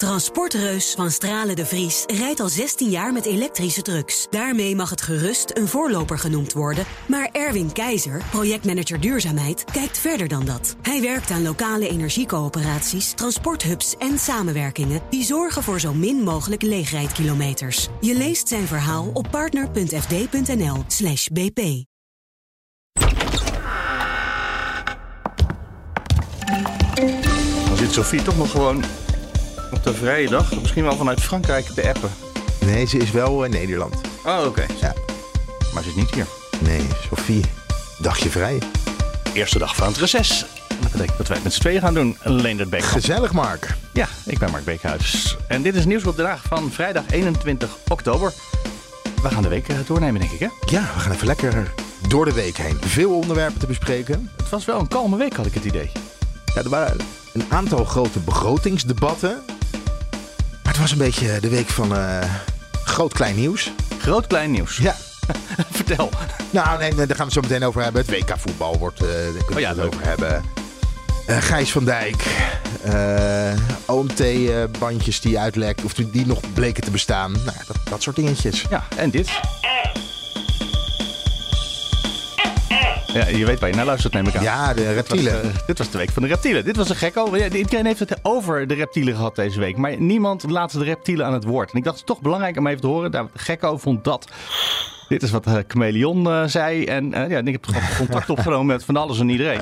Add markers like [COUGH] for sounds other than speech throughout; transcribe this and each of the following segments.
Transportreus van Stralen de Vries rijdt al 16 jaar met elektrische trucks. Daarmee mag het gerust een voorloper genoemd worden. Maar Erwin Keizer, projectmanager duurzaamheid, kijkt verder dan dat. Hij werkt aan lokale energiecoöperaties, transporthubs en samenwerkingen... die zorgen voor zo min mogelijk leegrijdkilometers. Je leest zijn verhaal op partner.fd.nl slash bp. Zit Sophie toch nog gewoon op de vrije dag, misschien wel vanuit Frankrijk, te appen. Nee, ze is wel in Nederland. Oh, oké. Ja. Maar ze is niet hier. Nee, Sophie, dagje vrij. Eerste dag van het reces. En dat betekent dat wij het met z'n tweeën gaan doen. Leendert Beekhuis. Gezellig, Mark. Ja, ik ben Mark Beekhuis. En dit is nieuws op de dag van vrijdag 21 oktober. We gaan de week eh, doornemen, denk ik, hè? Ja, we gaan even lekker door de week heen. Veel onderwerpen te bespreken. Het was wel een kalme week, had ik het idee. Ja, er waren een aantal grote begrotingsdebatten. Maar het was een beetje de week van eh, groot klein nieuws. Groot klein nieuws. Ja. [LAUGHS] Vertel. Nou, nee, daar gaan we het zo meteen over hebben. Het WK voetbal wordt, eh daar kunnen we Oh ja, het leuk. over hebben. Eh, Gijs van Dijk. eh, OMT-bandjes die uitlekt, of die die nog bleken te bestaan. Nou, dat, dat soort dingetjes. Ja, en dit. Ja, je weet waar je naar luistert, neem ik aan. Ja, de Dit was, reptielen. eh, dit was de week van de reptielen. Dit was een gekko. Ja, Iedereen heeft het over de reptielen gehad deze week. Maar niemand laat de reptielen aan het woord. En ik dacht, het is toch belangrijk om even te horen. Nou, de gekko vond dat. Dit is wat eh, Chameleon eh, zei. En ja, ik heb contact [LAUGHS] opgenomen met van alles en iedereen.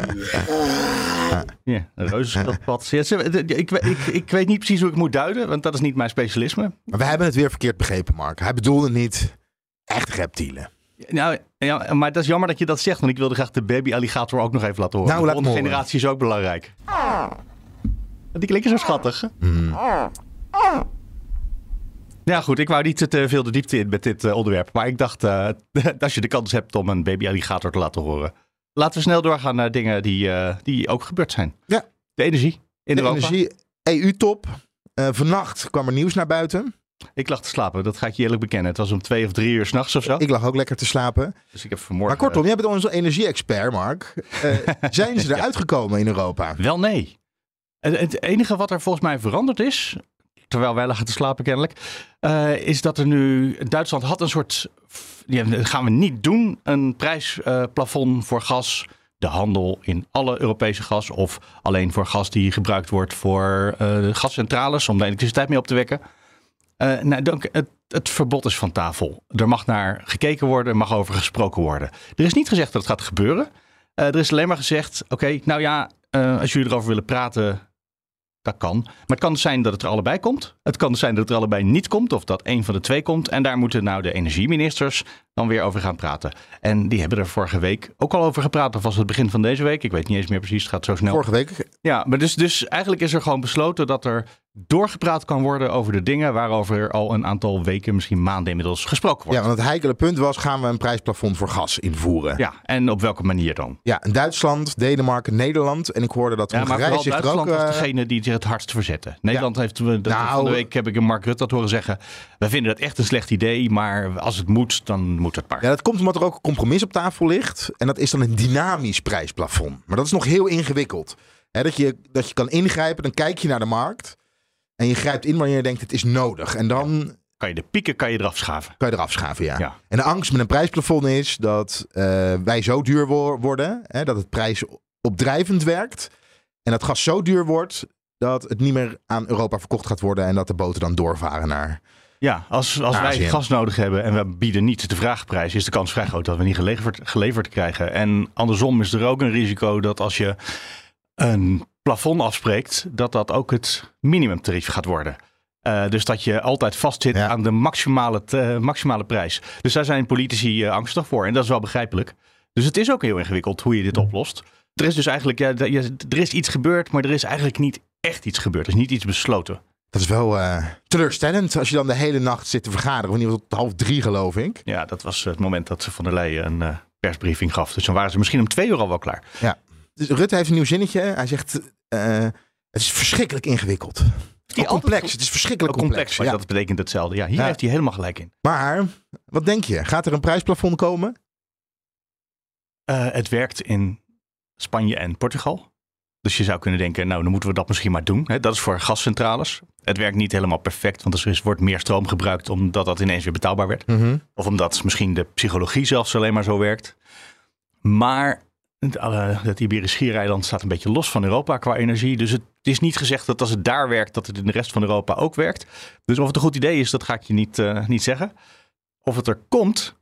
Ja, een reuzenschildpad. Ja, ik, ik, ik, weet niet precies hoe ik moet duiden, want dat is niet mijn specialisme. Maar we hebben het weer verkeerd begrepen, Mark. Hij bedoelde niet echt reptielen. Nou, ja, maar dat is jammer dat je dat zegt, want ik wilde graag de baby alligator ook nog even laten horen. Nou, laat de volgende generatie is ook belangrijk. Die klinken zo schattig. Ja, goed, ik wou niet te veel de diepte in met dit eh, onderwerp. Maar ik dacht, eh, [LAUGHS] als je de kans hebt om een baby alligator te laten horen. Laten we snel doorgaan naar dingen die, eh, die ook gebeurd zijn. Ja. De energie in De Europa. energie, EU-top. Vannacht kwam er nieuws naar buiten. Ik lag te slapen, dat ga ik je eerlijk bekennen. Het was om twee of drie uur s'nachts of zo. Ik lag ook lekker te slapen. dus ik heb vanmorgen... Maar kortom, jij bent onze energie-expert, Mark. Eh, [LAUGHS] zijn ze eruit gekomen in Europa? Wel nee. Het, enige wat er volgens mij veranderd is, terwijl wij lagen te slapen kennelijk, eh, is dat er nu, Duitsland had een soort, ja, dat gaan we niet doen, een prijsplafond voor gas. De handel in alle Europese gas of alleen voor gas die gebruikt wordt voor eh, gascentrales om de elektriciteit mee op te wekken. Eh, nou, dank, het, het verbod is van tafel. Er mag naar gekeken worden, er mag over gesproken worden. Er is niet gezegd dat het gaat gebeuren. Eh, er is alleen maar gezegd, oké, nou ja, eh, als jullie erover willen praten, dat kan. Maar het kan dus zijn dat het er allebei komt. Het kan dus zijn dat het er allebei niet komt, of dat één van de twee komt. En daar moeten nou de energieministers dan weer over gaan praten. En die hebben er vorige week ook al over gepraat. Of was het begin van deze week? Ik weet niet eens meer precies, het gaat zo snel. Vorige week. Ja, maar dus, dus eigenlijk is er gewoon besloten dat er doorgepraat kan worden over de dingen waarover er al een aantal weken, misschien maanden inmiddels gesproken wordt. Ja, want het heikele punt was, gaan we een prijsplafond voor gas invoeren? Ja, en op welke manier dan? Ja, in Duitsland, Denemarken, Nederland. En ik hoorde dat Ja, maar Hongarije zich er ook... Duitsland was eh, degene die zich het hardst verzetten. Nederland heeft, we- dat, Nou, van de week heb ik een Mark Rutte dat horen zeggen. Wij vinden dat echt een slecht idee, maar als het moet, dan moet het maar. Ja, dat komt omdat er ook een compromis op tafel ligt. En dat is dan een dynamisch prijsplafond. Maar dat is nog heel ingewikkeld. Hè, dat, je, dat je kan ingrijpen, dan kijk je naar de markt. En je grijpt in wanneer je denkt het is nodig. En dan Kan je de pieken kan je eraf schaven. kan je eraf schaven, ja. Ja. En de angst met een prijsplafond is dat eh, wij zo duur wo- worden. Hè, dat het prijs opdrijvend werkt. En dat gas zo duur wordt dat het niet meer aan Europa verkocht gaat worden. En dat de boten dan doorvaren naar... Ja, als, als wij gas nodig hebben en we bieden niet de vraagprijs, is de kans vrij groot dat we niet geleverd, geleverd krijgen. En andersom is er ook een risico dat als je een plafond afspreekt, dat dat ook het minimumtarief gaat worden. Eh, dus dat je altijd vastzit Ja. aan de maximale, te- maximale prijs. Dus daar zijn politici eh, angstig voor. En dat is wel begrijpelijk. Dus het is ook heel ingewikkeld hoe je dit oplost. Er is dus eigenlijk, ja, er er is iets gebeurd, maar er is eigenlijk niet echt iets gebeurd. Er is niet iets besloten. Dat is wel eh, teleurstellend als je dan de hele nacht zit te vergaderen. Want die was tot half drie, geloof ik. Ja, dat was het moment dat ze van der Leyen een eh, persbriefing gaf. Dus dan waren ze misschien om twee uur al wel klaar. Dus Rutte heeft een nieuw zinnetje. Hij zegt, eh, het is verschrikkelijk ingewikkeld. Die complex. altijd- Het is verschrikkelijk complex, ja. dat betekent hetzelfde. Ja, hier Ja. heeft hij helemaal gelijk in. Maar, wat denk je? Gaat er een prijsplafond komen? Eh, het werkt in Spanje en Portugal. Dus je zou kunnen denken, nou, dan moeten we dat misschien maar doen. Dat is voor gascentrales. Het werkt niet helemaal perfect, want er wordt meer stroom gebruikt omdat dat ineens weer betaalbaar werd. Mhm. Of omdat misschien de psychologie zelfs alleen maar zo werkt. Maar het, eh, het Iberisch Schiereiland staat een beetje los van Europa qua energie. Dus het is niet gezegd dat als het daar werkt, dat het in de rest van Europa ook werkt. Dus of het een goed idee is, dat ga ik je niet, eh, niet zeggen. Of het er komt.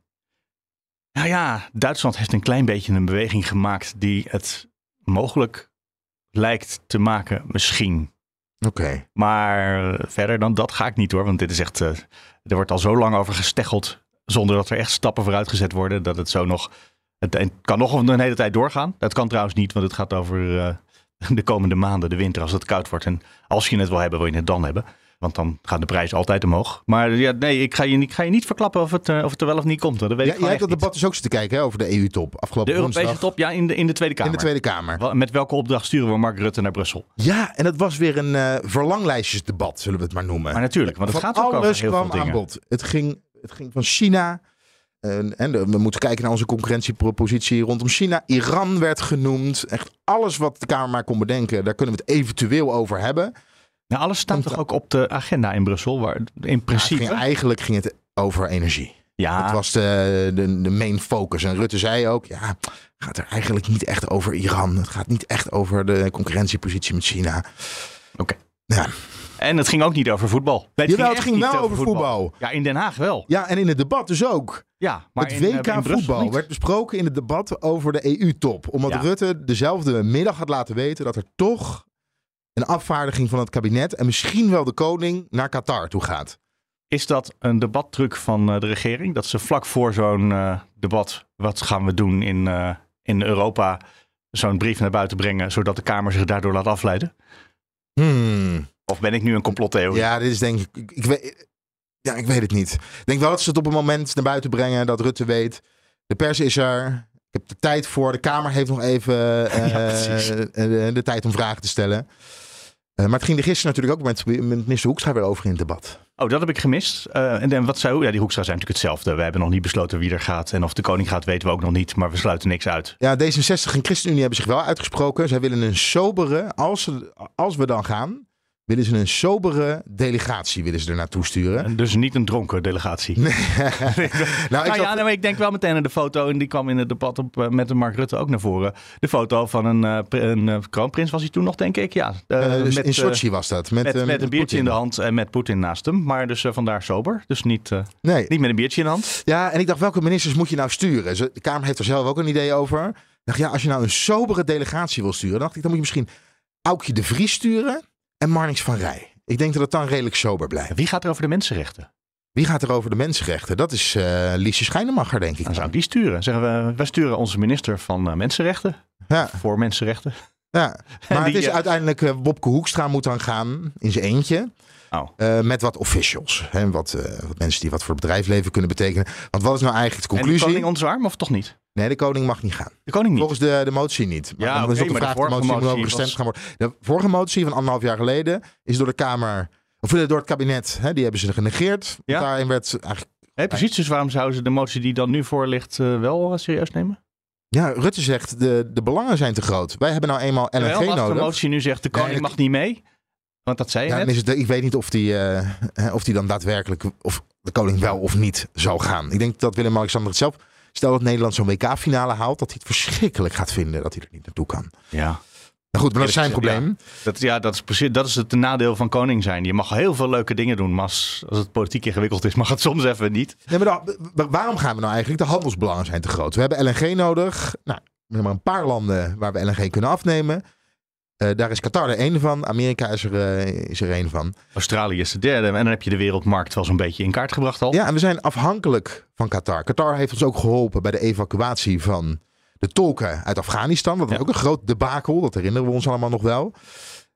Nou ja, Duitsland heeft een klein beetje een beweging gemaakt die het mogelijk lijkt te maken, misschien. Oké. Maar verder dan dat ga ik niet hoor. Want dit is echt. eh, er wordt al zo lang over gesteggeld. Zonder dat er echt stappen vooruit gezet worden. Dat het zo nog. Het, het kan nog een hele tijd doorgaan. Dat kan trouwens niet, want het gaat over eh, [LAUGHS] de komende maanden, de winter, als het koud wordt. En als je het wil hebben, wil je het dan hebben. Want dan gaan de prijzen altijd omhoog. Maar ja, nee, ik ga je, niet- ik ga je niet verklappen of het, eh, of het er wel of niet komt. Dat weet Ja, ik jij hebt dat debat dus ook zitten kijken hè, over de EU-top afgelopen De Europese woensdag top, ja, in de, in de Tweede Kamer. in de Tweede Kamer. Met welke opdracht sturen we Mark Rutte naar Brussel? Ja, en het was weer een eh verlanglijstjesdebat, zullen we het maar noemen. Maar natuurlijk, want het Van gaat ook over alles heel veel kwam aan dingen. bod. Het ging, het ging van China. En, we moeten kijken naar onze concurrentiepropositie rondom China. Iran werd genoemd. Echt alles wat de Kamer maar kon bedenken, daar kunnen we het eventueel over hebben. Ja, alles staat toch ook op de agenda in Brussel? Waar, in het principe. ging, eigenlijk ging het over energie. ja, Het was de, de, de main focus. En Rutte zei ook, ja, het gaat er eigenlijk niet echt over Iran. Het gaat niet echt over de concurrentiepositie met China. Oké. Ja. En het ging ook niet over voetbal. Nee, Jawel, het ging niet wel over voetbal. Ja, in Den Haag wel. Ja, en in het debat dus ook. Ja, maar het in, eh, WK in voetbal werd besproken in het debat over de EU-top. Omdat Ja. Rutte dezelfde middag had laten weten dat er toch een afvaardiging van het kabinet en misschien wel de koning naar Qatar toe gaat. Is dat een debattruc van eh, de regering? Dat ze vlak voor zo'n eh, debat, wat gaan we doen in, in Europa, zo'n brief naar buiten brengen, zodat de Kamer zich daardoor laat afleiden? Hmm. Of ben ik nu een complottheorie? Ja, dit is denk ik. Ik, ik weet, ja, ik weet het niet. Ik denk wel dat ze het op een moment naar buiten brengen dat Rutte weet. De pers is er. Ik heb de tijd voor. De Kamer heeft nog even [LAUGHS] eh, Ja, precies. eh, de, de tijd om vragen te stellen. Eh, maar het ging er gisteren natuurlijk ook met, met minister Hoekstra weer over in het debat. Oh, dat heb ik gemist. Eh, en wat zei Ja, die Hoekstra zijn natuurlijk hetzelfde. We hebben nog niet besloten wie er gaat. En of de koning gaat, weten we ook nog niet. Maar we sluiten niks uit. Ja, D66 en ChristenUnie hebben zich wel uitgesproken. Zij willen een sobere, als, als we dan gaan, willen ze een sobere delegatie willen ze er naartoe sturen. En dus niet een dronken delegatie. [LAUGHS] nou, ik Nou zat- ja, nee, maar ik denk wel meteen aan de foto. En die kwam in het debat op, eh, met de Mark Rutte ook naar voren. De foto van een, eh, een eh, kroonprins was hij toen nog, denk ik. Ja, dus met, in Sochi was dat. Met, met, met een biertje in de hand en met Poetin naast hem. Maar dus vandaar sober. Dus niet, Nee. niet met een biertje in de hand. Ja, en ik dacht, welke ministers moet je nou sturen? De Kamer heeft er zelf ook een idee over. Ik dacht, ja, als je nou een sobere delegatie wil sturen, dan dacht ik, dan moet je misschien Aukje de Vries sturen en Marnix van Rij. Ik denk dat het dan redelijk sober blijft. Wie gaat er over de mensenrechten? Wie gaat er over de mensenrechten? Dat is eh Liesje Schijnemacher, denk ik. Dan zou ik die sturen. Zeggen we, wij sturen onze minister van eh, mensenrechten. Ja, Voor mensenrechten. ja. [LAUGHS] Maar die, het is eh, uiteindelijk, eh, Wopke Hoekstra moet dan gaan in zijn eentje. Oh. eh, met wat officials. Hè, wat, eh, wat mensen die wat voor het bedrijfsleven kunnen betekenen. Want wat is nou eigenlijk de En de conclusie? koning of toch niet? Nee, de koning mag niet gaan. De koning niet. Volgens de, de motie niet. Maar Ja, dan is ook de de vraag of de vorige motie over motie gestemd was- gaan worden. De vorige motie van anderhalf jaar geleden is door de Kamer, of eh, door het kabinet, hè, die hebben ze genegeerd. Ja. Daarin werd eigenlijk, Hé, precies, dus waarom zouden ze de motie die dan nu voor ligt eh, wel eh, serieus nemen? ja, Rutte zegt, de, de belangen zijn te groot. Wij hebben nou eenmaal LNG Terwijl als de nodig. motie nu zegt de Nee, koning mag niet mee. Want dat zei je Ja, net. is het, ik weet niet of die, of die dan daadwerkelijk, of de koning wel of niet zou gaan. Ik denk dat Willem-Alexander het zelf, stel dat Nederland zo'n WK-finale haalt, dat hij het verschrikkelijk gaat vinden dat hij er niet naartoe kan. Ja. Maar goed, maar dat is zijn probleem. Dat, ja, dat is precies dat is het nadeel van koning zijn. Je mag heel veel leuke dingen doen, maar als, als het politiek ingewikkeld is, [LAUGHS] mag het soms even niet. Nee, maar dan- waarom gaan we nou eigenlijk? De handelsbelangen zijn te groot. We hebben LNG nodig. Nou, we hebben maar een paar landen waar we LNG kunnen afnemen. Eh, daar is Qatar er één van. Amerika is er, eh, is er één van. Australië is de derde en dan heb je de wereldmarkt wel zo'n beetje in kaart gebracht al. Ja, en we zijn afhankelijk van Qatar. Qatar heeft ons ook geholpen bij de evacuatie van de tolken uit Afghanistan. Dat was Ja. ook een groot debakel. Dat herinneren we ons allemaal nog wel.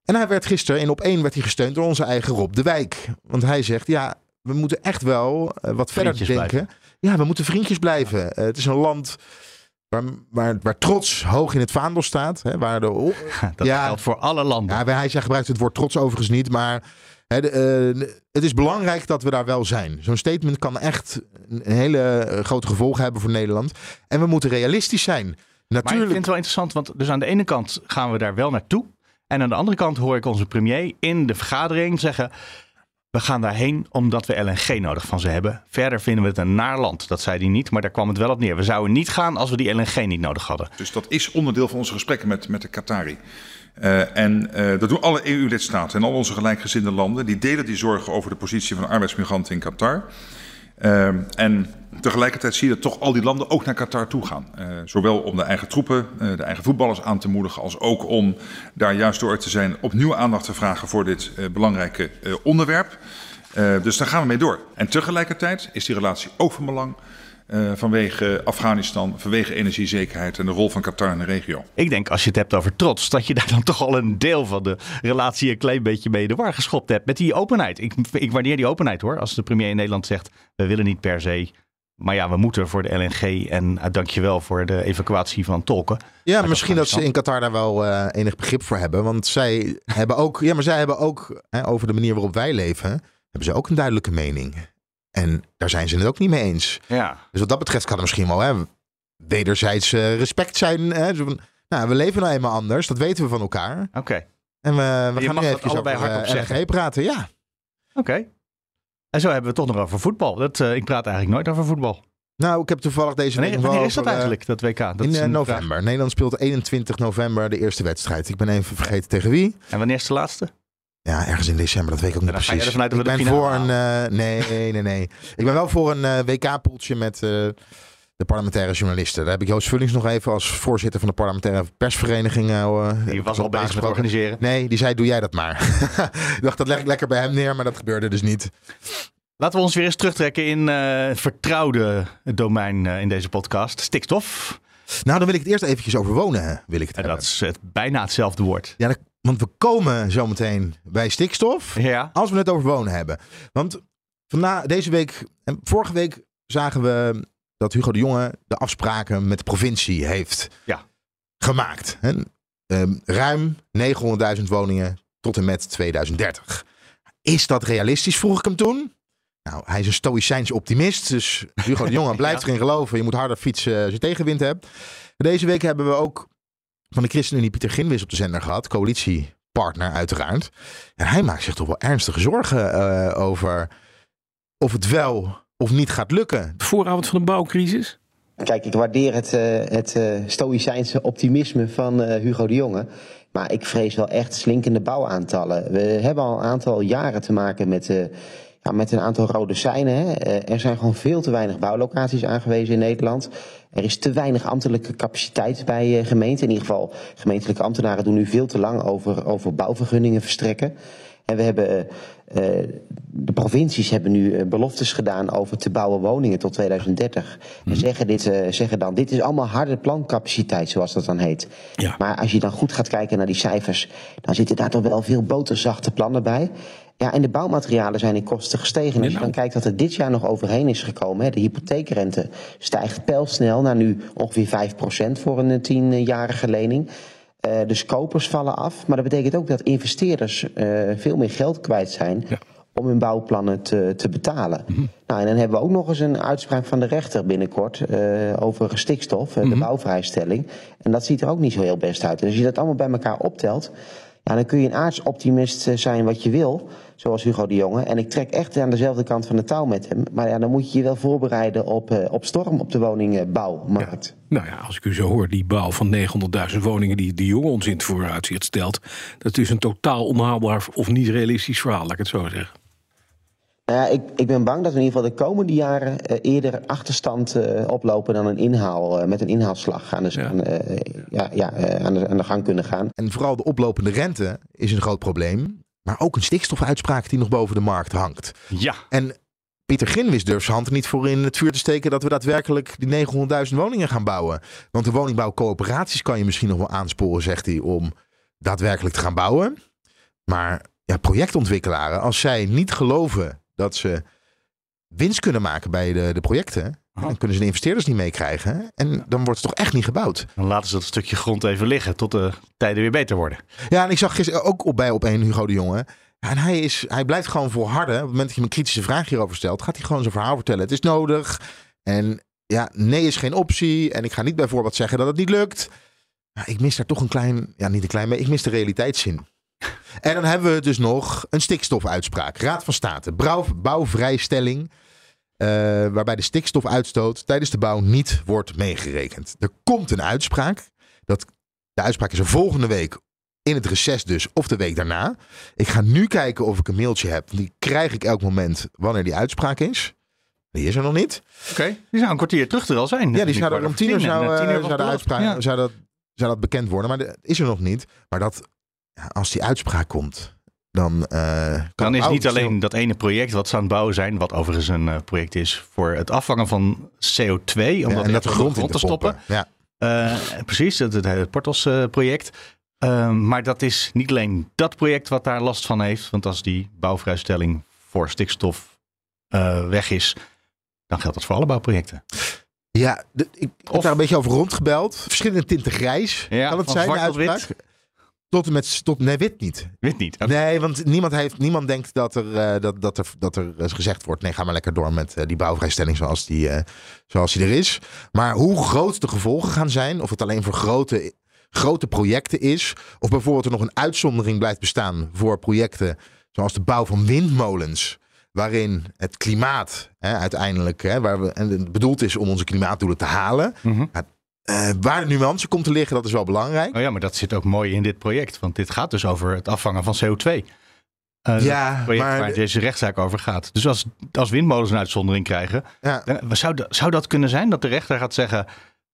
En hij werd gisteren in op één werd hij gesteund door onze eigen Rob de Wijk. Want hij zegt, ja, we moeten echt wel eh, wat verder denken. Ja, we moeten vriendjes blijven. Het is een land waar, waar, waar trots hoog in het vaandel staat. Hè, waar de, [LAUGHS] Dat Ja. geldt voor alle landen. ja, hij hij gebruikt het woord trots overigens niet, maar hè, de, eh, het is belangrijk dat we daar wel zijn. Zo'n statement kan echt een hele eh, grote gevolgen hebben voor Nederland. En we moeten realistisch zijn. Maar ik Natuurlijk. vind het wel interessant, want dus aan de ene kant gaan we daar wel naartoe. En aan de andere kant hoor ik onze premier in de vergadering zeggen... we gaan daarheen omdat we LNG nodig van ze hebben. Verder vinden we het een naar land. Dat zei hij niet, maar daar kwam het wel op neer. We zouden niet gaan als we die LNG niet nodig hadden. Dus dat is onderdeel van onze gesprekken met, met de Qatari. Uh, en uh, dat doen alle EU-lidstaten en al onze gelijkgezinde landen. Die delen die zorgen over de positie van arbeidsmigranten in Qatar. Uh, en tegelijkertijd zie je dat toch al die landen ook naar Qatar toe gaan. zowel om de eigen troepen, de eigen voetballers aan te moedigen, als ook om daar juist door te zijn opnieuw aandacht te vragen voor dit belangrijke onderwerp. dus daar gaan we mee door. En tegelijkertijd is die relatie ook van belang uh, vanwege Afghanistan, vanwege energiezekerheid en de rol van Qatar in de regio. Ik denk als je het hebt over trots, dat je daar dan toch al een deel van de relatie een klein beetje mee de war geschopt hebt. Met die openheid. Ik, ik waardeer die openheid hoor. Als de premier in Nederland zegt, we willen niet per se maar ja, we moeten voor de LNG en uh, dankjewel voor de evacuatie van tolken. Ja, misschien dat ze in Qatar daar wel uh, enig begrip voor hebben. Want zij hebben ook, ja, maar zij hebben ook hè, over de manier waarop wij leven, hebben ze ook een duidelijke mening. En daar zijn ze het ook niet mee eens. Ja. Dus wat dat betreft kan er misschien wel hè, wederzijds uh, respect zijn. Hè? Zo van, nou, we leven nou eenmaal anders. Dat weten we van elkaar. Oké. Okay. En we, we gaan nu even over hardop uh, praten. Ja. Oké. Okay. En zo hebben we het toch nog over voetbal. Dat, uh, ik praat eigenlijk nooit over voetbal. Nou, ik heb toevallig deze week nog Wanneer is dat eigenlijk, dat WK? Dat in uh, november. Nederland speelt 21 november de eerste wedstrijd. Ik ben even vergeten tegen wie. En wanneer is de laatste? Ja, ergens in december, dat weet ik ook niet precies. ik ben voor een. Uh, nee, nee, nee. Ik ben wel voor een uh, WK-poeltje met uh, de parlementaire journalisten. Daar heb ik Joost Vullings nog even als voorzitter van de parlementaire persvereniging. die was al bezig met organiseren. Nee, die zei: Doe jij dat maar. [LAUGHS] ik dacht, dat leg ik lekker bij hem neer, maar dat gebeurde dus niet. Laten we ons weer eens terugtrekken in het vertrouwde domein in deze podcast: stikstof. Nou, dan wil ik het eerst eventjes over wonen. Wil ik het en dat is het, bijna hetzelfde woord. Ja, dat want we komen zometeen bij stikstof. Ja. Als we het over wonen hebben. Want vandaag, deze week en vorige week zagen we dat Hugo de Jonge de afspraken met de provincie heeft ja. gemaakt. En, um, ruim 900.000 woningen tot en met 2030. Is dat realistisch, vroeg ik hem toen. Nou, hij is een stoïcijns optimist. Dus Hugo de Jonge [LAUGHS] blijft ja. erin geloven. Je moet harder fietsen als je tegenwind hebt. Deze week hebben we ook van de ChristenUnie Pieter Ginwis op de zender gehad. Coalitiepartner uiteraard. En hij maakt zich toch wel ernstige zorgen uh, over of het wel of niet gaat lukken. De vooravond van de bouwcrisis? Kijk, ik waardeer het, uh, het uh, stoïcijnse optimisme van Hugo de Jonge. Maar ik vrees wel echt slinkende bouwaantallen. We hebben al een aantal jaren te maken met ja, met een aantal rode seinen. Hè. Er zijn gewoon veel te weinig bouwlocaties aangewezen in Nederland. Er is te weinig ambtelijke capaciteit bij uh, gemeenten. In ieder geval, gemeentelijke ambtenaren doen nu veel te lang over, over bouwvergunningen verstrekken. En we hebben, uh, de provincies hebben nu beloftes gedaan over te bouwen woningen tot 2030. En mhm. zeggen, dit, zeggen dan, dit is allemaal harde plancapaciteit, zoals dat dan heet. Ja. Maar als je dan goed gaat kijken naar die cijfers, dan zitten daar toch wel veel boterzachte plannen bij. Ja, en de bouwmaterialen zijn in kosten gestegen. Als je dan kijkt dat er dit jaar nog overheen is gekomen, hè, de hypotheekrente stijgt pijlsnel naar nu ongeveer 5% voor een tienjarige lening. Uh, dus kopers vallen af. Maar dat betekent ook dat investeerders uh, veel meer geld kwijt zijn. Ja. Om hun bouwplannen te, te betalen. Mm -hmm. Nou, en dan hebben we ook nog eens een uitspraak van de rechter binnenkort uh, over stikstof, mm -hmm. de bouwvrijstelling. En dat ziet er ook niet zo heel best uit. En als je dat allemaal bij elkaar optelt, ja, dan kun je een aardsoptimist zijn wat je wil zoals Hugo de Jonge. En ik trek echt aan dezelfde kant van de touw met hem. Maar ja, dan moet je je wel voorbereiden op, uh, op storm op de woningbouwmarkt. Nou ja, als ik u zo hoor, die bouw van 900.000 woningen die de Jonge ons in het vooruitzicht stelt, dat is een totaal onhaalbaar of niet realistisch verhaal, laat ik het zo zeggen. Nou ja, ik, ik ben bang dat we in ieder geval de komende jaren uh, eerder achterstand uh, oplopen dan een inhaal, uh, met een inhaalslag aan de, ja. Aan, ja, ja, aan, de, aan de gang kunnen gaan. En vooral de oplopende rente is een groot probleem. Maar ook een stikstofuitspraak die nog boven de markt hangt. Ja. En Pieter Ginwis durft zijn hand er niet voor in het vuur te steken dat we daadwerkelijk die 900.000 woningen gaan bouwen. Want de woningbouwcoöperaties kan je misschien nog wel aansporen, zegt hij, om daadwerkelijk te gaan bouwen. Maar ja, projectontwikkelaren, als zij niet geloven dat ze winst kunnen maken bij de, de projecten, dan kunnen ze de investeerders niet meekrijgen. En dan wordt het toch echt niet gebouwd. Dan laten ze dat stukje grond even liggen tot de tijden weer beter worden. Ja, en ik zag gisteren ook op bij op een Hugo de Jonge. En hij, is, hij blijft gewoon volharden. Op het moment dat je hem een kritische vraag hierover stelt, gaat hij gewoon zijn verhaal vertellen. Het is nodig. En ja, nee is geen optie. En ik ga niet bijvoorbeeld zeggen dat het niet lukt. Maar ik mis daar toch een klein, ja niet een klein, maar ik mis de realiteitszin. [LAUGHS] En dan hebben we dus nog een stikstofuitspraak. Raad van State, bouw, bouwvrijstelling. eh, waarbij de stikstofuitstoot tijdens de bouw niet wordt meegerekend. Er komt een uitspraak. Dat, de uitspraak is er volgende week in het reces dus, of de week daarna. Ik ga nu kijken of ik een mailtje heb. Die krijg ik elk moment wanneer die uitspraak is. Die is er nog niet. Oké, die zou een kwartier terug er al zijn. Ja, die zou er om tien uur en, zou, eh, tien eh, uur zou de uitspraak Ja. zou dat, zou dat bekend worden. Maar dat is er nog niet. Maar dat, als die uitspraak komt, dan kan Dan is niet alleen dat ene project wat ze aan het bouwen zijn, wat overigens een eh, project is voor het afvangen van CO2, om Ja, dat en dat echt de grond de in te stoppen. Ja. Eh, precies, het, het, het Portos-project. maar dat is niet alleen dat project wat daar last van heeft. Want als die bouwvrijstelling voor stikstof weg is, dan geldt dat voor alle bouwprojecten. Ja, de- ik heb Of- daar een beetje over rondgebeld. Verschillende tinten grijs. Ja, kan het zijn, de uitspraak? Tot en met, tot, nee, wit niet. Weet niet. Nee, want niemand, heeft, niemand denkt dat er, eh, dat, dat, er, dat er eh, gezegd wordt... nee, ga maar lekker door met eh, die bouwvrijstelling zoals die, zoals die er is. Maar hoe groot de gevolgen gaan zijn... of het alleen voor grote, grote projecten is... of bijvoorbeeld er nog een uitzondering blijft bestaan... voor projecten zoals de bouw van windmolens... waarin het klimaat hè, uiteindelijk... Hè, waar we, en het bedoeld is om onze klimaatdoelen te halen... Mhm. Eh, waar de nuance komt te liggen, dat is wel belangrijk. Oh ja, maar dat zit ook mooi in dit project. Want dit gaat dus over het afvangen van CO2. Eh, Ja, maar- waar deze rechtszaak over gaat. Dus als, als windmolens een uitzondering krijgen, Ja. dan zou, dat- zou dat kunnen zijn dat de rechter gaat zeggen: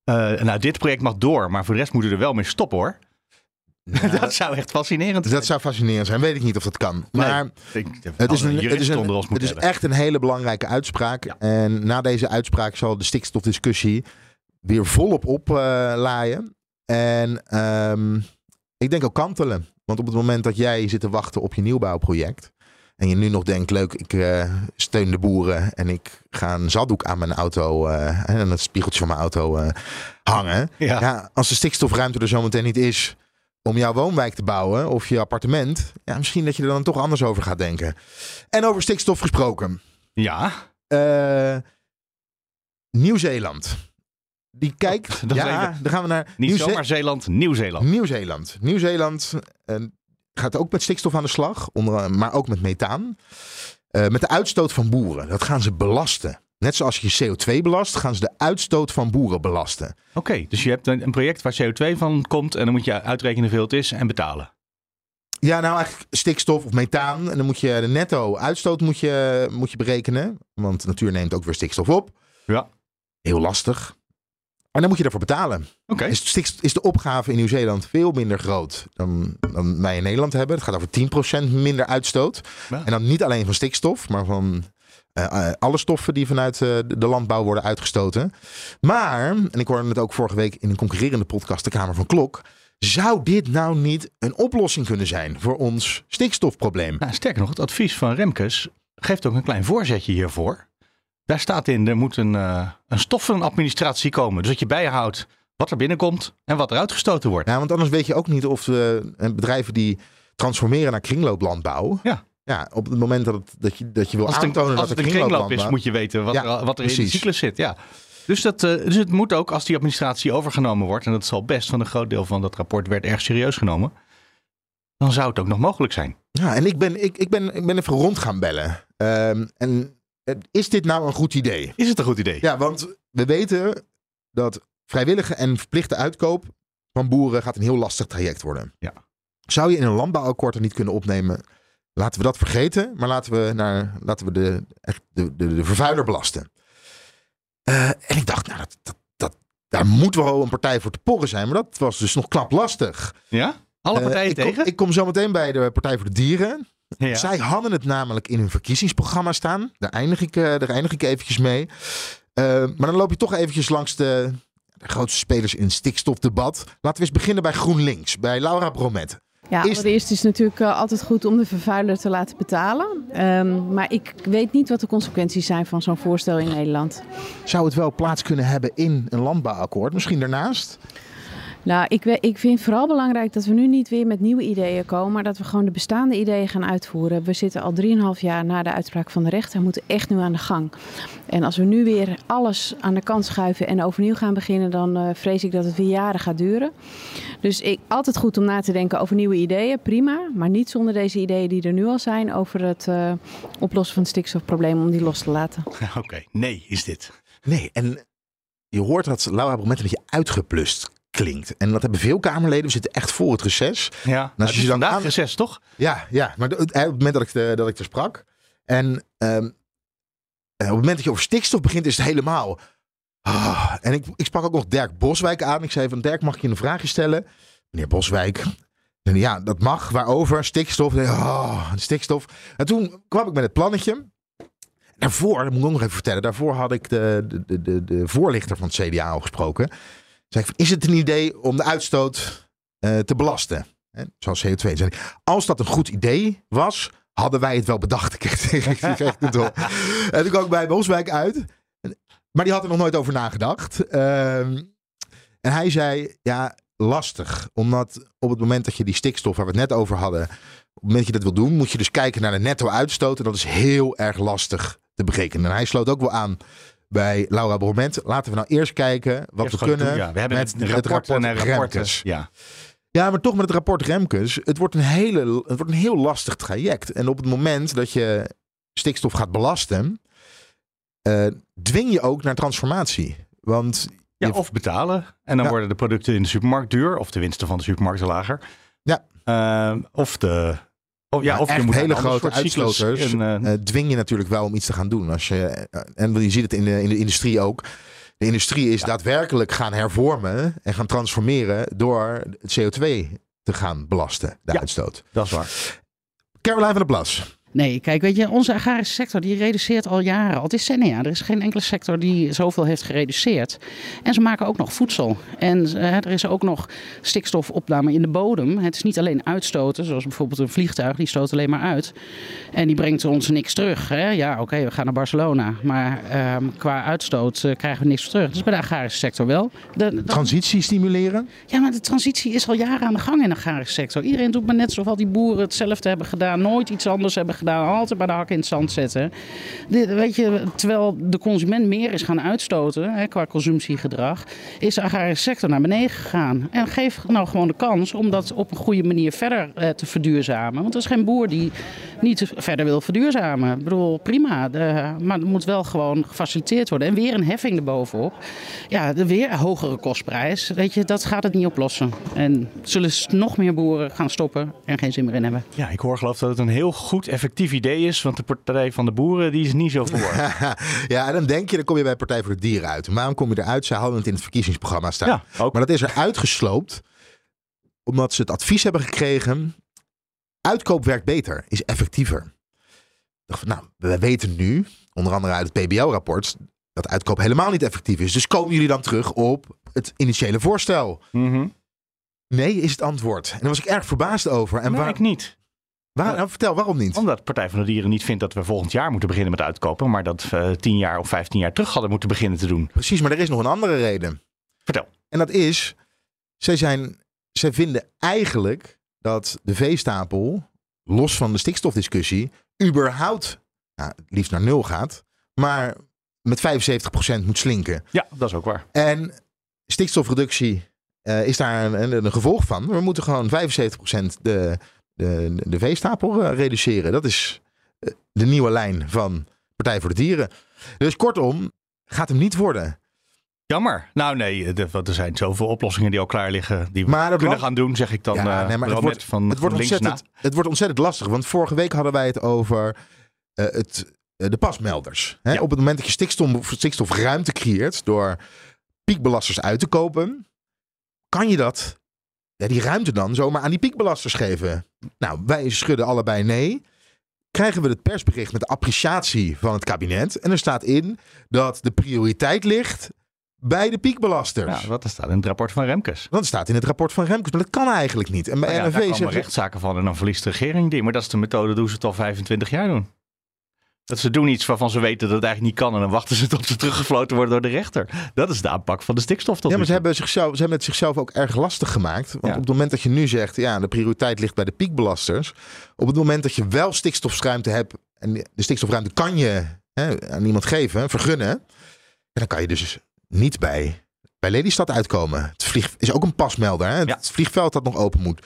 eh, Nou, dit project mag door, maar voor de rest moeten we er wel mee stoppen hoor. [LAUGHS] dat zou echt fascinerend zijn. dat zou fascinerend zijn. Weet ik niet of dat kan. Maar Nee, het is, een, het is, een, het echt een hele belangrijke uitspraak. Ja. En na deze uitspraak zal de stikstofdiscussie weer volop oplaaien. en ehm, ik denk ook kantelen. Want op het moment dat jij zit te wachten op je nieuwbouwproject. En je nu nog denkt, leuk, ik eh, steun de boeren. En ik ga een zaddoek aan mijn auto eh, en het spiegeltje van mijn auto eh, hangen. Ja. Ja, als de stikstofruimte er zometeen niet is om jouw woonwijk te bouwen of je appartement, ja, misschien dat je er dan toch anders over gaat denken. En over stikstof gesproken. ja, Nieuw-Zeeland. Die kijkt. [LAUGHS] Is ja, even- dan gaan we naar niet Nieuw-Ze- zomaar Zeeland, Nieuw-Zeeland. Nieuw-Zeeland. Nieuw-Zeeland eh, gaat ook met stikstof aan de slag, onder, maar ook met methaan. Eh, met de uitstoot van boeren. Dat gaan ze belasten. Net zoals je CO2 belast, gaan ze de uitstoot van boeren belasten. Oké, dus je hebt een, een project waar CO2 van komt en dan moet je uitrekenen hoeveel het is en betalen. Ja, nou eigenlijk stikstof of methaan. En dan moet je de netto uitstoot moet je, moet je berekenen. Want de natuur neemt ook weer stikstof op. Ja. Heel lastig. En dan moet je daarvoor betalen. Oké, Is, is de opgave in Nieuw-Zeeland veel minder groot dan, dan wij in Nederland hebben. Het gaat over 10% minder uitstoot. Ja. En dan niet alleen van stikstof, maar van eh, eh, alle stoffen die vanuit eh, de de landbouw worden uitgestoten. Maar, en ik hoorde het ook vorige week in een concurrerende podcast, de Kamer van Klok. Zou dit nou niet een oplossing kunnen zijn voor ons stikstofprobleem? Nou, sterker nog, het advies van Remkes geeft ook een klein voorzetje hiervoor. Daar staat in, er moet een, eh, een stoffenadministratie komen. Dus dat je bijhoudt wat er binnenkomt en wat er uitgestoten wordt. Ja, want anders weet je ook niet of de eh, bedrijven die transformeren naar kringlooplandbouw. Ja. Ja, op het moment dat, het, dat, je, dat je wil Als een, aantonen als dat het een kringloop is, moet je weten wat, Ja, er, wat er in de cyclus zit. Ja. Dus, dat, eh, dus het moet ook, als die administratie overgenomen wordt, en dat zal best, van een groot deel van dat rapport werd erg serieus genomen, dan zou het ook nog mogelijk zijn. Ja, en ik ben, ik, ik, ben, ik ben even rond gaan bellen. Ehm, en is dit nou een goed idee? Is het een goed idee? Ja, want we weten dat vrijwillige en verplichte uitkoop van boeren gaat een heel lastig traject worden. Ja. Zou je in een landbouwakkoord er niet kunnen opnemen? Laten we dat vergeten, maar laten we, naar, laten we de, echt de, de, de vervuiler belasten. Eh, en ik dacht, nou, dat, dat, dat, daar moet wel een partij voor te porren zijn. Maar dat was dus nog knap lastig. Ja? Alle Eh, partijen ik, kom, tegen? ik kom zo meteen bij de Partij voor de Dieren. Ja. Zij hadden het namelijk in hun verkiezingsprogramma staan. Daar eindig ik, eh, daar eindig ik eventjes mee. Eh, maar dan loop je toch eventjes langs de, de grootste spelers in het stikstofdebat. Laten we eens beginnen bij GroenLinks, bij Laura Bromet. Ja, Is- allereerst is het natuurlijk eh, altijd goed om de vervuiler te laten betalen. Ehm, maar ik weet niet wat de consequenties zijn van zo'n voorstel in Nederland. Zou het wel plaats kunnen hebben in een landbouwakkoord? Misschien daarnaast? Nou, ik, ik vind vooral belangrijk dat we nu niet weer met nieuwe ideeën komen, maar dat we gewoon de bestaande ideeën gaan uitvoeren. We zitten al 3,5 jaar na de uitspraak van de rechter en moeten echt nu aan de gang. En als we nu weer alles aan de kant schuiven en overnieuw gaan beginnen, dan eh, vrees ik dat het weer jaren gaat duren. Dus ik, altijd goed om na te denken over nieuwe ideeën, prima. Maar niet zonder deze ideeën die er nu al zijn over het eh, oplossen van het stikstofprobleem, om die los te laten. [LAUGHS] Oké, nee is dit. Nee, en je hoort dat Laura Bromet een beetje uitgeplust klinkt. En dat hebben veel Kamerleden. We zitten echt voor het reces. Ja, als nou, je dan vandaag aan- reces, toch? Ja, ja. Maar op het moment dat ik, de, dat ik er sprak. En ehm, eh, op het moment dat je over stikstof begint, is het helemaal. Ah, en ik, ik sprak ook nog Dirk Boswijk aan. Ik zei van Dirk, mag ik je een vraagje stellen? Meneer Boswijk. En ja, dat mag. Waarover? Stikstof. Oh, stikstof. En toen kwam ik met het plannetje. Daarvoor, dat moet ik nog even vertellen. Daarvoor had ik de, de, de, de, de voorlichter van het CDA al gesproken. Zei ik is het een idee om de uitstoot eh, te belasten? Hè, zoals CO2. Zei hij, als dat een goed idee was, hadden wij het wel bedacht. [LAUGHS] Ik kreeg, ik het al. En toen kwam ik bij Boswijk uit. Maar die had er nog nooit over nagedacht. Ehm, en hij zei, ja, lastig. Omdat op het moment dat je die stikstof, waar we het net over hadden... op het moment dat je dat wil doen, moet je dus kijken naar de netto uitstoot. En dat is heel erg lastig te berekenen. En hij sloot ook wel aan bij Laura Broment. Laten we nou eerst kijken wat Eerst we kunnen doen, ja. We hebben met het, rapport en rapporten. Remkes. Ja. Ja, maar toch met het rapport Remkes. Het wordt, een hele, het wordt een heel lastig traject. En op het moment dat je stikstof gaat belasten, eh, dwing je ook naar transformatie. Want Ja, je- of betalen. En dan Ja. worden de producten in de supermarkt duur. Of de winsten van de supermarkt lager. Ja. Eh, of de... Of, ja, Maar of je moet hele grote uitstoters in, eh, eh, dwing je natuurlijk wel om iets te gaan doen. Als je, eh, en je ziet het in de, in de industrie ook. De industrie is daadwerkelijk gaan hervormen en gaan transformeren door het CO2 te gaan belasten, de Ja. uitstoot. dat is waar. Caroline van der Plas. Nee, kijk, weet je, onze agrarische sector die reduceert al jaren, al decennia. Er is geen enkele sector die zoveel heeft gereduceerd. En ze maken ook nog voedsel. En eh, er is ook nog stikstofopname in de bodem. Het is niet alleen uitstoten, zoals bijvoorbeeld een vliegtuig, die stoot alleen maar uit. En die brengt ons niks terug. Hè? Ja, oké, we gaan naar Barcelona. Maar ehm, qua uitstoot eh, krijgen we niks terug. Dus bij de agrarische sector wel. De, de- Transitie stimuleren. ja, maar de transitie is al jaren aan de gang in de agrarische sector. Iedereen doet maar net alsof al die boeren hetzelfde hebben gedaan. Nooit iets anders hebben gedaan. Altijd bij de hak in het zand zetten. Weet je, terwijl de consument meer is gaan uitstoten hè, qua consumptiegedrag, is de agrarische sector naar beneden gegaan. En geef nou gewoon de kans om dat op een goede manier verder eh, te verduurzamen. Want er is geen boer die niet verder wil verduurzamen. Ik bedoel, prima. De, maar het moet wel gewoon gefaciliteerd worden. En weer een heffing erbovenop. Ja, de weer een hogere kostprijs. Weet je, dat gaat het niet oplossen. En zullen nog meer boeren gaan stoppen en geen zin meer in hebben. Ja, ik hoor geloof dat het een heel goed, effectief idee is. Want de Partij van de Boeren die is niet zo voor. [LAUGHS] ja, en dan denk je, dan kom je bij Partij voor de Dieren uit. En waarom kom je eruit? Ze hadden het in het verkiezingsprogramma staan. Ja, ook. Maar dat is er uitgesloopt omdat ze het advies hebben gekregen. Uitkoop werkt beter, is effectiever. Nou, we weten nu, onder andere uit het PBL-rapport, dat uitkoop helemaal niet effectief is. Dus komen jullie dan terug op het initiële voorstel? Mhm. Nee, is het antwoord. En daar was ik erg verbaasd over. En Nee, waar, ik niet. Waar, nou, vertel, waarom niet? Omdat Partij van de Dieren niet vindt dat we volgend jaar moeten beginnen met uitkopen. Maar dat we 10 jaar of 15 jaar terug hadden moeten beginnen te doen. Precies, maar er is nog een andere reden. Vertel. En dat is, zij, zijn, zij vinden eigenlijk dat de veestapel, los van de stikstofdiscussie, überhaupt nou, liefst naar nul gaat, maar met 75% moet slinken. Ja, dat is ook waar. En stikstofreductie eh, is daar een, een, een gevolg van. We moeten gewoon 75% de, de, de veestapel eh, reduceren. Dat is eh, de nieuwe lijn van Partij voor de Dieren. Dus kortom, gaat hem niet worden. Jammer. Nou nee, want er zijn zoveel oplossingen die al klaar liggen. Die we Maar kunnen land- gaan doen, zeg ik dan. Ja, eh, nee, maar het wordt- van Het wordt, na. ontzettend, het wordt ontzettend lastig. Want vorige week hadden wij het over eh, het, eh, de pasmelders. Hè? Ja. Op het moment dat je stikstof, stikstofruimte creëert door piekbelasters uit te kopen, kan je dat, ja, die ruimte dan zomaar aan die piekbelasters geven. Nou, wij schudden allebei nee. Krijgen we het persbericht met de appreciatie van het kabinet. En er staat in dat de prioriteit ligt bij de piekbelasters. Ja, wat er staat in het rapport van Remkes. Dat staat in het rapport van Remkes, maar dat kan eigenlijk niet. En bij Nou ja, NRV daar komen rechtszaken van en dan verliest de regering die. Maar dat is de methode hoe ze het al 25 jaar doen. Dat ze doen iets waarvan ze weten dat het eigenlijk niet kan. En dan wachten ze tot ze teruggefloten worden door de rechter. Dat is de aanpak van de stikstof. Tot Ja, maar ze hebben, zichzelf, ze hebben het zichzelf ook erg lastig gemaakt. Want Ja. op het moment dat je nu zegt, ja, de prioriteit ligt bij de piekbelasters. Op het moment dat je wel stikstofruimte hebt, en de stikstofruimte kan je hè, aan iemand geven, vergunnen. En dan kan je dus niet bij, bij Lelystad uitkomen. Het vlieg, is ook een pasmelder. Hè? Ja. Het vliegveld dat nog open moet.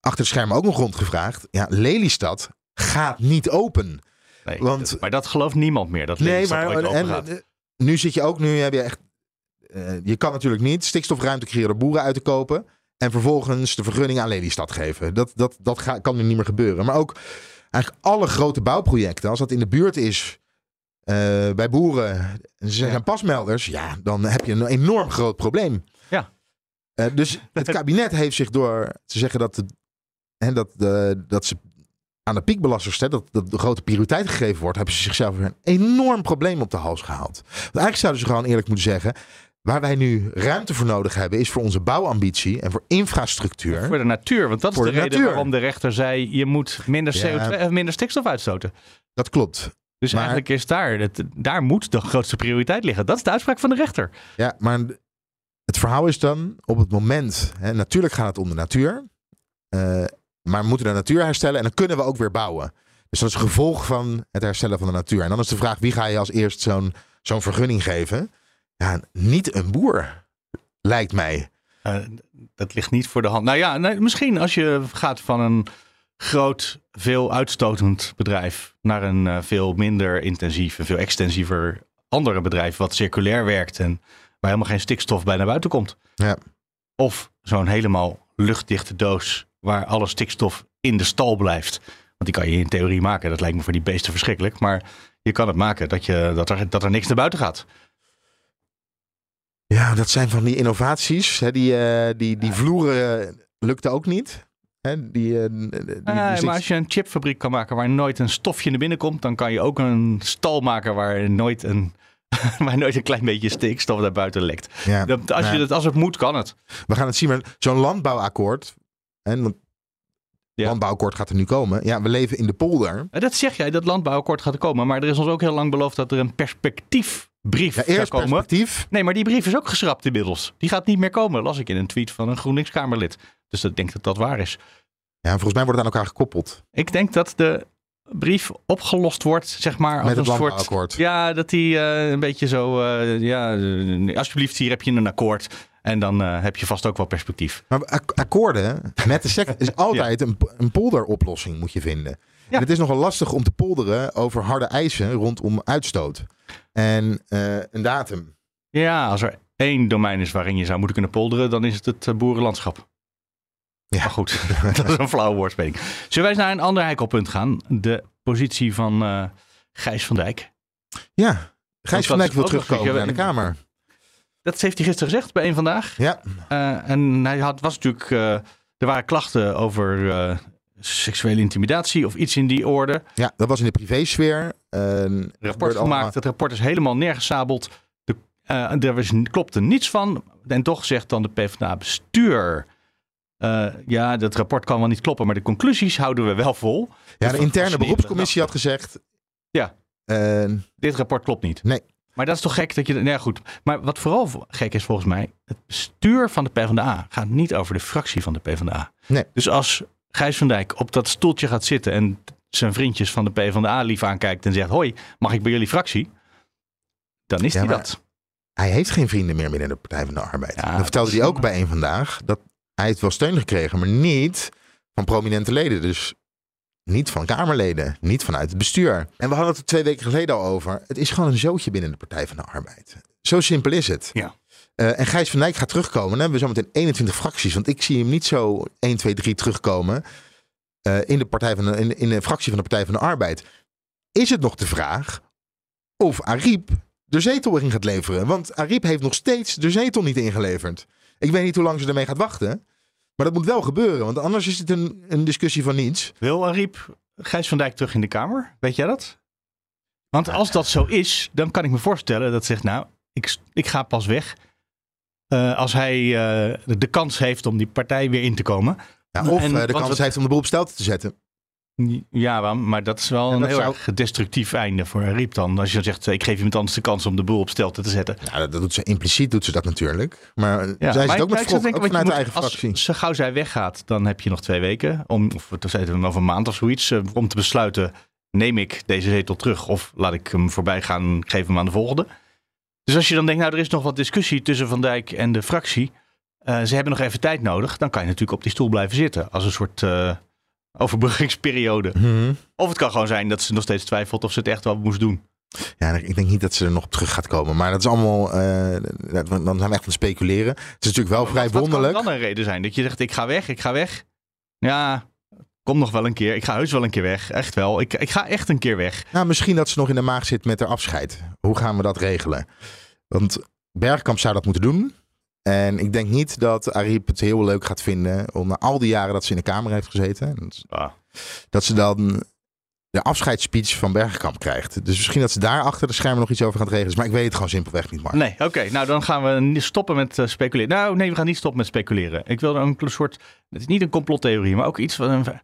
Achter de schermen ook nog rondgevraagd. Ja, Lelystad gaat niet open. Nee, want- dat- maar dat gelooft niemand meer. Dat Nee, maar en, nu zit je ook, nu heb je echt. eh, je kan natuurlijk niet stikstofruimte creëren door boeren uit te kopen. En vervolgens de vergunning aan Lelystad geven. Dat, dat, dat ga- kan nu niet meer gebeuren. Maar ook eigenlijk alle grote bouwprojecten, als dat in de buurt is. eh, bij boeren, en ze zijn Ja. pasmelders, ja, dan heb je een enorm groot probleem. Ja. Eh, dus [LAUGHS] het kabinet heeft zich door te zeggen dat, de, hè, dat, de, dat ze aan de piekbelasters, hè, dat, dat de grote prioriteit gegeven wordt, hebben ze zichzelf weer een enorm probleem op de hals gehaald. Want eigenlijk zouden ze gewoon eerlijk moeten zeggen, waar wij nu ruimte voor nodig hebben, is voor onze bouwambitie en voor infrastructuur. Voor de natuur. Want dat is de, de reden natuur. waarom de rechter zei... je moet minder, Ja. CO2, eh, minder stikstof uitstoten. Dat klopt. Dus Maar- eigenlijk is daar, het, daar moet de grootste prioriteit liggen. Dat is de uitspraak van de rechter. Ja, maar het verhaal is dan op het moment, hè, natuurlijk gaat het om de natuur, eh, maar we moeten de natuur herstellen en dan kunnen we ook weer bouwen. Dus dat is gevolg van het herstellen van de natuur. En dan is de vraag, wie ga je als eerst zo'n zo'n vergunning geven? Ja, niet een boer, lijkt mij. Eh, dat ligt niet voor de hand. Nou ja, nee, misschien als je gaat van een groot, veel uitstotend bedrijf naar een eh, veel minder intensief en veel extensiever andere bedrijf wat circulair werkt en waar helemaal geen stikstof bij naar buiten komt. Ja. Of zo'n helemaal luchtdichte doos waar alle stikstof in de stal blijft. Want die kan je in theorie maken. Dat lijkt me voor die beesten verschrikkelijk. Maar je kan het maken dat, je, dat, er, dat er niks naar buiten gaat. Ja, dat zijn van die innovaties. Hè, die, eh, die, die vloeren eh, lukte ook niet. Hè, die, eh, die, Ah, maar als je een chipfabriek kan maken waar nooit een stofje naar binnen komt, dan kan je ook een stal maken waar nooit een, [LAUGHS] waar nooit een klein beetje stikstof naar buiten lekt. ja, als, je het, als het moet, kan het. We gaan het zien. Maar zo'n landbouwakkoord. En want Ja. landbouwakkoord gaat er nu komen. Ja, we leven in de polder. Dat zeg jij, dat landbouwakkoord gaat er komen. Maar er is ons ook heel lang beloofd dat er een perspectiefbrief Ja, eerst komen. perspectief. Nee, maar die brief is ook geschrapt inmiddels. Die gaat niet meer komen, las ik in een tweet van een GroenLinks-Kamerlid. Dus ik denk dat dat waar is. Ja, volgens mij wordt het aan elkaar gekoppeld. Ik denk dat de brief opgelost wordt, zeg maar. als Met het een soort- landbouwakkoord. Ja, dat die eh, een beetje zo, eh, ja, eh, alsjeblieft, hier heb je een akkoord. En dan eh, heb je vast ook wel perspectief. Maar ak- akkoorden met de sector [LAUGHS] is altijd een, een polderoplossing, moet je vinden. Ja. En het is nogal lastig om te polderen over harde eisen rondom uitstoot. En eh, een datum. Ja, als er één domein is waarin je zou moeten kunnen polderen, dan is het het eh, boerenlandschap. Ja. Maar goed, [LAUGHS] dat is een flauwe woordspeling. Zullen wij eens naar een ander heikelpunt gaan? De positie van eh, Gijs van Dijk. Ja, Gijs van Dijk wil terugkomen naar de Kamer. Dat heeft hij gisteren gezegd bij een vandaag. Ja, Eh, en hij had, was natuurlijk, eh, er waren klachten over eh, seksuele intimidatie of iets in die orde. ja, dat was in de privésfeer. Een rapport gemaakt. allemaal- Het rapport is helemaal neergesabeld. De, er was, klopte niets van. En toch zegt dan de PvdA-bestuur... ja, dat rapport kan wel niet kloppen, maar de conclusies houden we wel vol. Ja, de Dat interne beroepscommissie had gezegd... Ja. Dit rapport klopt niet. Nee. Maar dat is toch gek dat je... Nou ja, goed. Maar wat vooral gek is volgens mij... Het bestuur van de PvdA gaat niet over de fractie van de PvdA. Nee. Dus als Gijs van Dijk op dat stoeltje gaat zitten... en zijn vriendjes van de PvdA lief aankijkt en zegt... hoi, mag ik bij jullie fractie? Dan is Ja, hij dat. hij heeft geen vrienden meer binnen de Partij van de Arbeid. Ja, dat vertelde dat hij ook bij een vandaag. Dat hij heeft wel steun gekregen, maar niet van prominente leden. Dus niet van Kamerleden, niet vanuit het bestuur. En we hadden het er twee weken geleden al over. Het is gewoon een zootje binnen de Partij van de Arbeid. Zo simpel is het. Ja. Eh, en Gijs van Dijk gaat terugkomen. Dan hebben we zometeen 21 fracties. Want ik zie hem niet zo 1, 2, 3 terugkomen eh, in, de partij van de, in, in de fractie van de Partij van de Arbeid. Is het nog de vraag of Ariep de zetel in gaat leveren? Want Ariep heeft nog steeds de zetel niet ingeleverd. Ik weet niet hoe lang ze ermee gaat wachten. Maar dat moet wel gebeuren, want anders is het een, een discussie van niets. Wil Ariep Gijs van Dijk terug in de Kamer? Weet jij dat? Want als dat zo is, dan kan ik me voorstellen dat zegt, nou, ik, ik ga pas weg. eh, als hij eh, de kans heeft om die partij weer in te komen. Ja, of En eh, de kans heeft om de boel op stelte te zetten. Ja, maar dat is wel En een heel zou- erg destructief einde voor Riep dan. Als je dan zegt, ik geef iemand anders de kans om de boel op stelte te zetten. Ja, dat, dat doet ze impliciet doet ze dat natuurlijk. Maar Ja, zij zit ook met Frog, denken, ook vanuit moet- eigen als fractie. Zo gauw zij weggaat, dan heb je nog twee weken. Om, of zetten over een maand of zoiets. eh, om te besluiten, neem ik deze zetel terug of laat ik hem voorbij gaan, geef hem aan de volgende. Dus als je dan denkt, nou er is nog wat discussie tussen Van Dijk en de fractie. eh, ze hebben nog even tijd nodig. Dan kan je natuurlijk op die stoel blijven zitten. Als een soort eh, overbruggingsperiode. Mhm. Of het kan gewoon zijn dat ze nog steeds twijfelt of ze het echt wel moest doen. Ja, ik denk niet dat ze er nog op terug gaat komen. Maar dat is allemaal. eh, dat- dan zijn we echt aan het speculeren. Het is natuurlijk wel vrij Wat- wat wonderlijk. kan dan een reden zijn? Dat je zegt, ik ga weg, ik ga weg. Ja, kom nog wel een keer. Ik ga heus wel een keer weg. Echt wel. Ik, ik ga echt een keer weg. Nou, misschien dat ze nog in de maag zit met haar afscheid. Hoe gaan we dat regelen? Want Bergkamp zou dat moeten doen. En ik denk niet dat Ariep het heel leuk gaat vinden. Om na al die jaren dat ze in de Kamer heeft gezeten. dat- Ah. Dat ze dan de afscheidsspeech van Bergkamp krijgt. Dus misschien dat ze daar achter de schermen nog iets over gaat regelen. Maar ik weet het gewoon simpelweg niet, Mark. Nee, oké. Nou, dan gaan we niet stoppen met eh, speculeren. Nou, nee, we gaan niet stoppen met speculeren. Ik wil er een soort... Het is niet een complottheorie, maar ook iets van... een-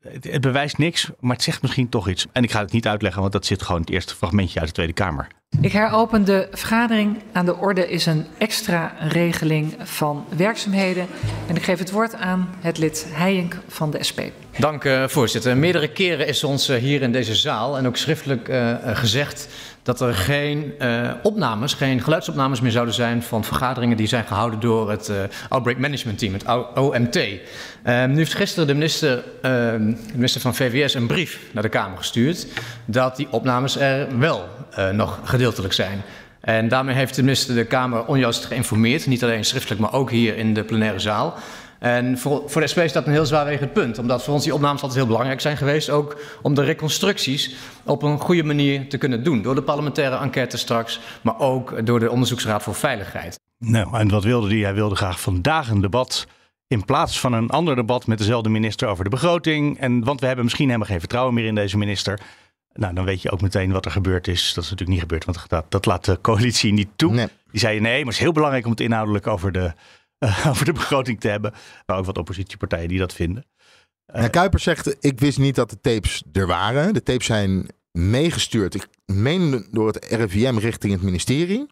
Het, het bewijst niks, maar het zegt misschien toch iets. En ik ga het niet uitleggen, want dat zit gewoon het eerste fragmentje uit de Tweede Kamer. Ik heropen de vergadering. Aan de orde is een extra regeling van werkzaamheden. En ik geef het woord aan het lid Heijink van de SP. Dank, eh, voorzitter. Meerdere keren is ons eh, hier in deze zaal en ook schriftelijk eh, gezegd dat er geen eh, opnames, geen geluidsopnames meer zouden zijn van vergaderingen die zijn gehouden door het eh, Outbreak Management Team, het OMT. Eh, nu heeft gisteren de minister, eh, de minister van VWS een brief naar de Kamer gestuurd dat die opnames er wel eh, nog gedeeltelijk zijn. En daarmee heeft de minister de Kamer onjuist geïnformeerd, niet alleen schriftelijk, maar ook hier in de plenaire zaal. En voor, voor de SP is dat een heel zwaarwegend punt. Omdat voor ons die opnames altijd heel belangrijk zijn geweest. Ook om de reconstructies op een goede manier te kunnen doen. Door de parlementaire enquête straks. Maar ook door de Onderzoeksraad voor Veiligheid. Nou, en wat wilde hij? Hij wilde graag vandaag een debat in plaats van een ander debat met dezelfde minister over de begroting. En, want we hebben misschien helemaal geen vertrouwen meer in deze minister. Nou, dan weet je ook meteen wat er gebeurd is. Dat is natuurlijk niet gebeurd, want dat, dat laat de coalitie niet toe. Nee. Die zei nee, maar het is heel belangrijk om het inhoudelijk over de, eh, [LAUGHS] over de begroting te hebben. Maar ook wat oppositiepartijen die dat vinden. Nou, Kuipers zegt, ik wist niet dat de tapes er waren. De tapes zijn meegestuurd, ik meen door het RIVM richting het ministerie.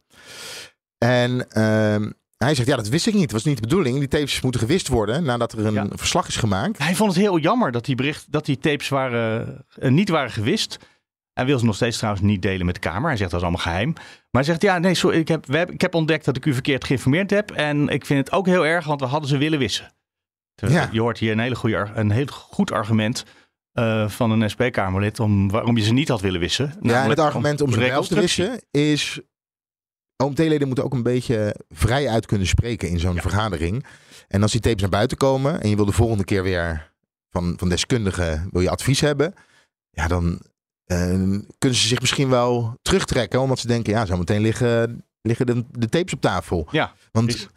En ehm, hij zegt, ja, dat wist ik niet. Dat was niet de bedoeling. Die tapes moeten gewist worden nadat er een Ja. verslag is gemaakt. Hij vond het heel jammer dat die, bericht, dat die tapes waren, eh, niet waren gewist. Hij wil ze nog steeds trouwens niet delen met de Kamer. Hij zegt dat is allemaal geheim. Maar hij zegt, ja, nee, sorry, ik, heb, we ik heb ontdekt dat ik u verkeerd geïnformeerd heb. En ik vind het ook heel erg, want we hadden ze willen wissen. Ja. Je hoort hier een, hele goede, een heel goed argument eh, van een SP-Kamerlid om waarom je ze niet had willen wissen. Ja, en het argument om ze wel te wissen is... OMT-leden moeten ook een beetje vrij uit kunnen spreken in zo'n vergadering. En als die tapes naar buiten komen en je wil de volgende keer weer van, van deskundigen wil je advies hebben, ja, dan eh, kunnen ze zich misschien wel terugtrekken, omdat ze denken, ja, zo meteen liggen, liggen de, de tapes op tafel. Ja, Want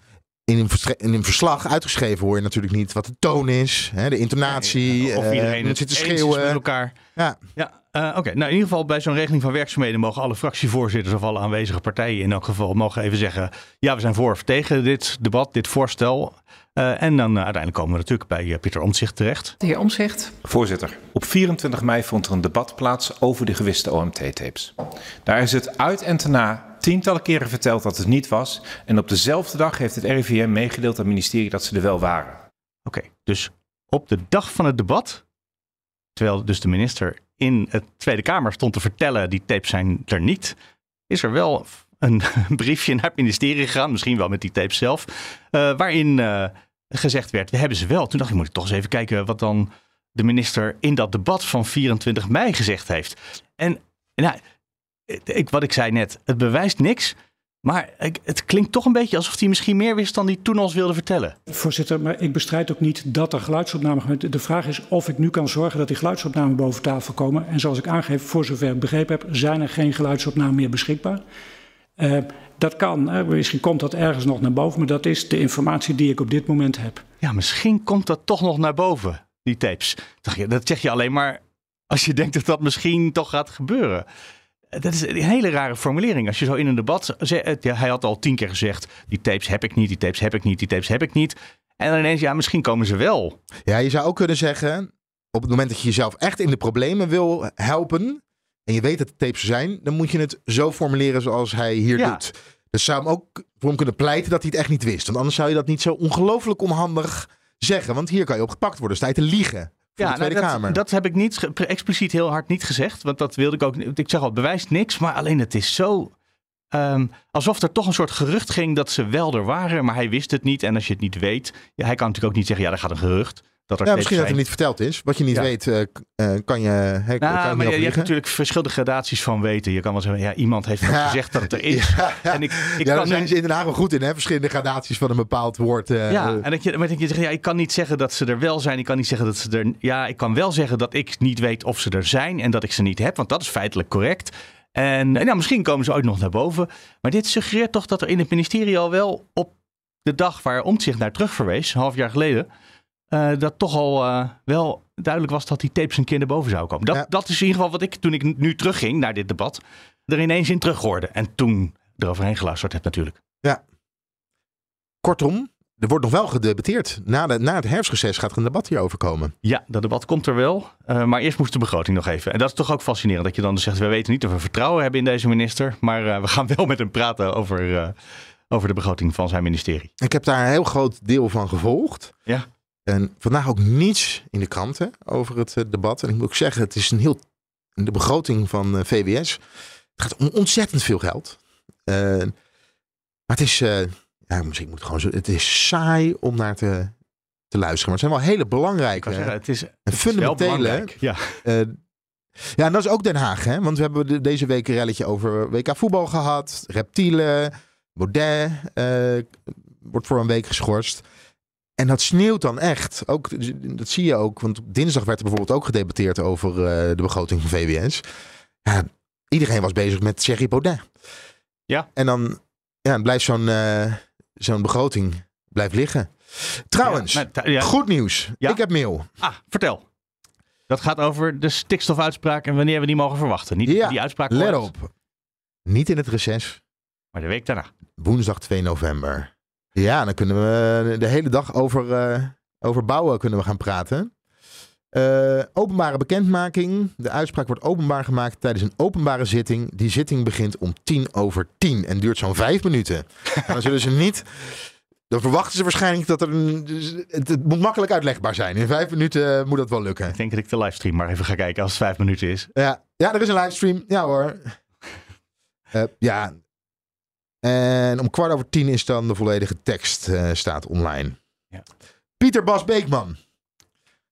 in een, in een verslag uitgeschreven hoor je natuurlijk niet wat de toon is, hè, de intonatie, Of eh, iedereen het zit te schreeuwen. met elkaar. Ja. Ja, eh, oké. Nou, in ieder geval bij zo'n regeling van werkzaamheden mogen alle fractievoorzitters of alle aanwezige partijen in elk geval mogen even zeggen: ja, we zijn voor of tegen dit debat, dit voorstel. Eh, en dan eh, uiteindelijk komen we natuurlijk bij eh, Pieter Omtzigt terecht. De heer Omzicht. Voorzitter, op 24 mei vond er een debat plaats over de gewiste OMT-tapes. Daar is het uit en te na tientallen keren verteld dat het niet was. En op dezelfde dag heeft het RIVM meegedeeld aan het ministerie dat ze er wel waren. Oké, dus op de dag van het debat, terwijl dus de minister in het Tweede Kamer stond te vertellen: die tapes zijn er niet, is er wel een [LAUGHS] briefje naar het ministerie gegaan, misschien wel met die tapes zelf, eh, waarin eh, gezegd werd: we hebben ze wel. Toen dacht ik: moet ik toch eens even kijken wat dan de minister in dat debat van 24 mei gezegd heeft. En nou, ik, wat ik zei net, het bewijst niks. Maar het klinkt toch een beetje alsof hij misschien meer wist dan hij toen ons wilde vertellen. Voorzitter, maar ik bestrijd ook niet dat er geluidsopnamen De vraag is of ik nu kan zorgen dat die geluidsopnamen boven tafel komen. En zoals ik aangeef, voor zover ik begrepen heb, zijn er geen geluidsopnamen meer beschikbaar. Uh, dat kan, hè. misschien komt dat ergens nog naar boven, maar dat is de informatie die ik op dit moment heb. Ja, misschien komt dat toch nog naar boven, die tapes. Dat zeg je alleen maar als je denkt dat dat misschien toch gaat gebeuren. Dat is een hele rare formulering. Als je zo in een debat. Ja, hij had al tien keer gezegd: die tapes heb ik niet, die tapes heb ik niet, die tapes heb ik niet. En dan ineens, ja, misschien komen ze wel. Ja, je zou ook kunnen zeggen. op het moment dat je jezelf echt in de problemen wil helpen. En je weet dat het tapes zijn. Dan moet je het zo formuleren zoals hij hier Ja. doet. Dus zou hem ook voor hem kunnen pleiten dat hij het echt niet wist. Want anders zou je dat niet zo ongelooflijk onhandig zeggen. Want hier kan je op gepakt worden. Sta je te liegen. Voor de Tweede nou, dat, Kamer. dat heb ik niet expliciet heel hard niet gezegd. Want dat wilde ik ook niet. Ik zeg al, het bewijst niks. Maar alleen het is zo. ehm, alsof er toch een soort gerucht ging dat ze wel er waren. Maar hij wist het niet. En als je het niet weet. Ja, hij kan natuurlijk ook niet zeggen. Ja, er gaat een gerucht. Dat er ja, misschien dat het niet verteld is. Wat je niet Ja. weet, eh, eh, kan je. He, kan Nou, je maar je, je hebt natuurlijk verschillende gradaties van weten. Je kan wel zeggen, ja, iemand heeft Ja. gezegd dat het er [LAUGHS] is. En ik, ik ja, daar kan zijn ze in Den Haag wel goed in, hè? Verschillende gradaties van een bepaald woord. eh, Ja, en dat je, maar dat je zegt, ja, ik kan niet zeggen dat ze er wel zijn. Ik kan niet zeggen dat ze er. Ja, ik kan wel zeggen dat ik niet weet of ze er zijn en dat ik ze niet heb, want dat is feitelijk correct. En, en nou, misschien komen ze ooit nog naar boven. Maar dit suggereert toch dat er in het ministerie al wel op de dag waar Omtzigt naar terug verwees, een half jaar geleden, eh, dat toch al eh, wel duidelijk was dat die tapes een keer naar boven zou komen. Dat, Ja. dat is in ieder geval wat ik toen ik nu terugging naar dit debat, er ineens in terug hoorde. En toen eroverheen geluisterd heb natuurlijk. Kortom, er wordt nog wel gedebatteerd. Na, de, na het herfstreces gaat er een debat hierover komen. Ja, dat debat komt er wel. Eh, maar eerst moest de begroting nog even. En dat is toch ook fascinerend dat je dan zegt: we weten niet of we vertrouwen hebben in deze minister. Maar we gaan wel met hem praten over, over de begroting van zijn ministerie. Ik heb daar een heel groot deel van gevolgd. Ja. En vandaag ook niets in de kranten over het eh, debat. En ik moet ook zeggen, het is een heel. De begroting van eh, VWS. Het gaat om ontzettend veel geld. Eh, maar het is. ja, misschien moet het gewoon zo. Het is saai om naar te, te luisteren. Maar het zijn wel hele belangrijke. zeggen, het is, en het is wel fundamentele. belangrijk. Ja. Ja, en dat is ook Den Haag, hè? Want we hebben de- deze week een relletje over WK voetbal gehad. Reptielen, Baudet wordt voor een week geschorst. En dat sneeuwt dan echt. Ook, dat zie je ook, want dinsdag werd er bijvoorbeeld ook gedebatteerd over eh, de begroting van VWS. Ja, iedereen was bezig met Thierry Baudet. Ja. En dan ja, blijft zo'n eh, zo'n begroting blijft liggen. Trouwens, Ja, maar- ja. goed nieuws. Ja? Ik heb mail. Ah, vertel. Dat gaat over de stikstofuitspraak en wanneer we die mogen verwachten. Niet die uitspraak Let op. Niet in het reces. maar de week daarna. Woensdag 2 november. Ja, dan kunnen we de hele dag over, eh, over bouwen kunnen we gaan praten. Eh, openbare bekendmaking. De uitspraak wordt openbaar gemaakt tijdens een openbare zitting. Die zitting begint om tien over tien en duurt zo'n vijf minuten. [LAUGHS] en dan zullen ze niet... Dan verwachten ze waarschijnlijk dat er een... dus Het, het moet makkelijk uitlegbaar zijn. In vijf minuten eh, moet dat wel lukken. Ik denk dat ik de livestream maar even ga kijken als het vijf minuten is. Ja, ja er is een livestream. Ja hoor. [LAUGHS] Eh, ja. En om kwart over tien is dan de volledige tekst eh, staat online. Ja. Pieter Bas Beekman.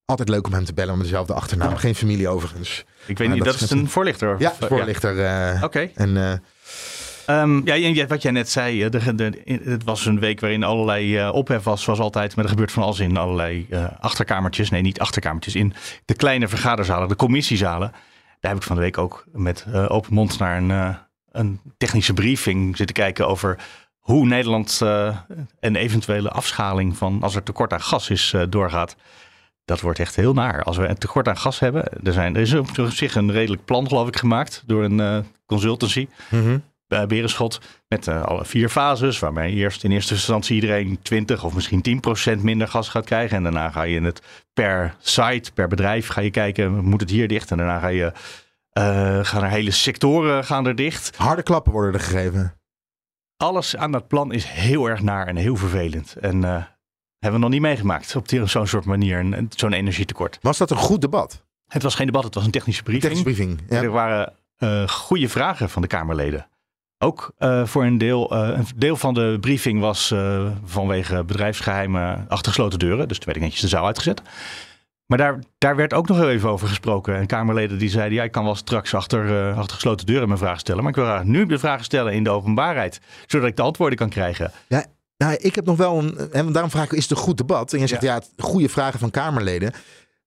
Altijd leuk om hem te bellen met dezelfde achternaam. Geen familie overigens. Ik weet Maar niet, dat dat is een voorlichter. Ja, voorlichter. eh, Oké. En eh, Ehm, ja, en wat jij net zei, de, de, het was een week waarin allerlei eh, ophef was, zoals altijd. Maar er gebeurt van alles in allerlei achterkamertjes. Nee, niet achterkamertjes. In de kleine vergaderzalen, de commissiezalen. Daar heb ik van de week ook met open mond naar een, een technische briefing zitten kijken over hoe Nederland eh, een eventuele afschaling van als er tekort aan gas is eh, doorgaat. Dat wordt echt heel naar. Als we een tekort aan gas hebben, er, zijn, er is op zich een redelijk plan geloof ik gemaakt door een eh, consultancy mhm. bij Berenschot met alle vier fases, waarbij eerst in eerste instantie iedereen 20 of misschien 10% minder gas gaat krijgen. En daarna ga je het per site, per bedrijf ga je kijken, moet het hier dicht? En daarna ga je, gaan er hele sectoren gaan er dicht. harde klappen worden er gegeven. Alles aan dat plan is heel erg naar en heel vervelend. En eh, hebben we nog niet meegemaakt op zo'n soort manier, zo'n energietekort. Was dat een goed debat? Het was geen debat, het was een technische briefing. Technische briefing. Ja. Er waren eh, goede vragen van de Kamerleden. Ook eh, voor een deel, eh, een deel van de briefing was eh, vanwege bedrijfsgeheimen achter gesloten deuren. Dus toen werd ik netjes de zaal uitgezet. Maar daar, daar werd ook nog heel even over gesproken. En Kamerleden die zeiden, ja, ik kan wel straks achter, eh, achter gesloten deuren mijn vraag stellen. Maar ik wil graag nu de vragen stellen in de openbaarheid. Zodat ik de antwoorden kan krijgen. Ja, nou, ik heb nog wel een. En daarom vraag ik: is het een goed debat? En je zegt ja, goede vragen van Kamerleden.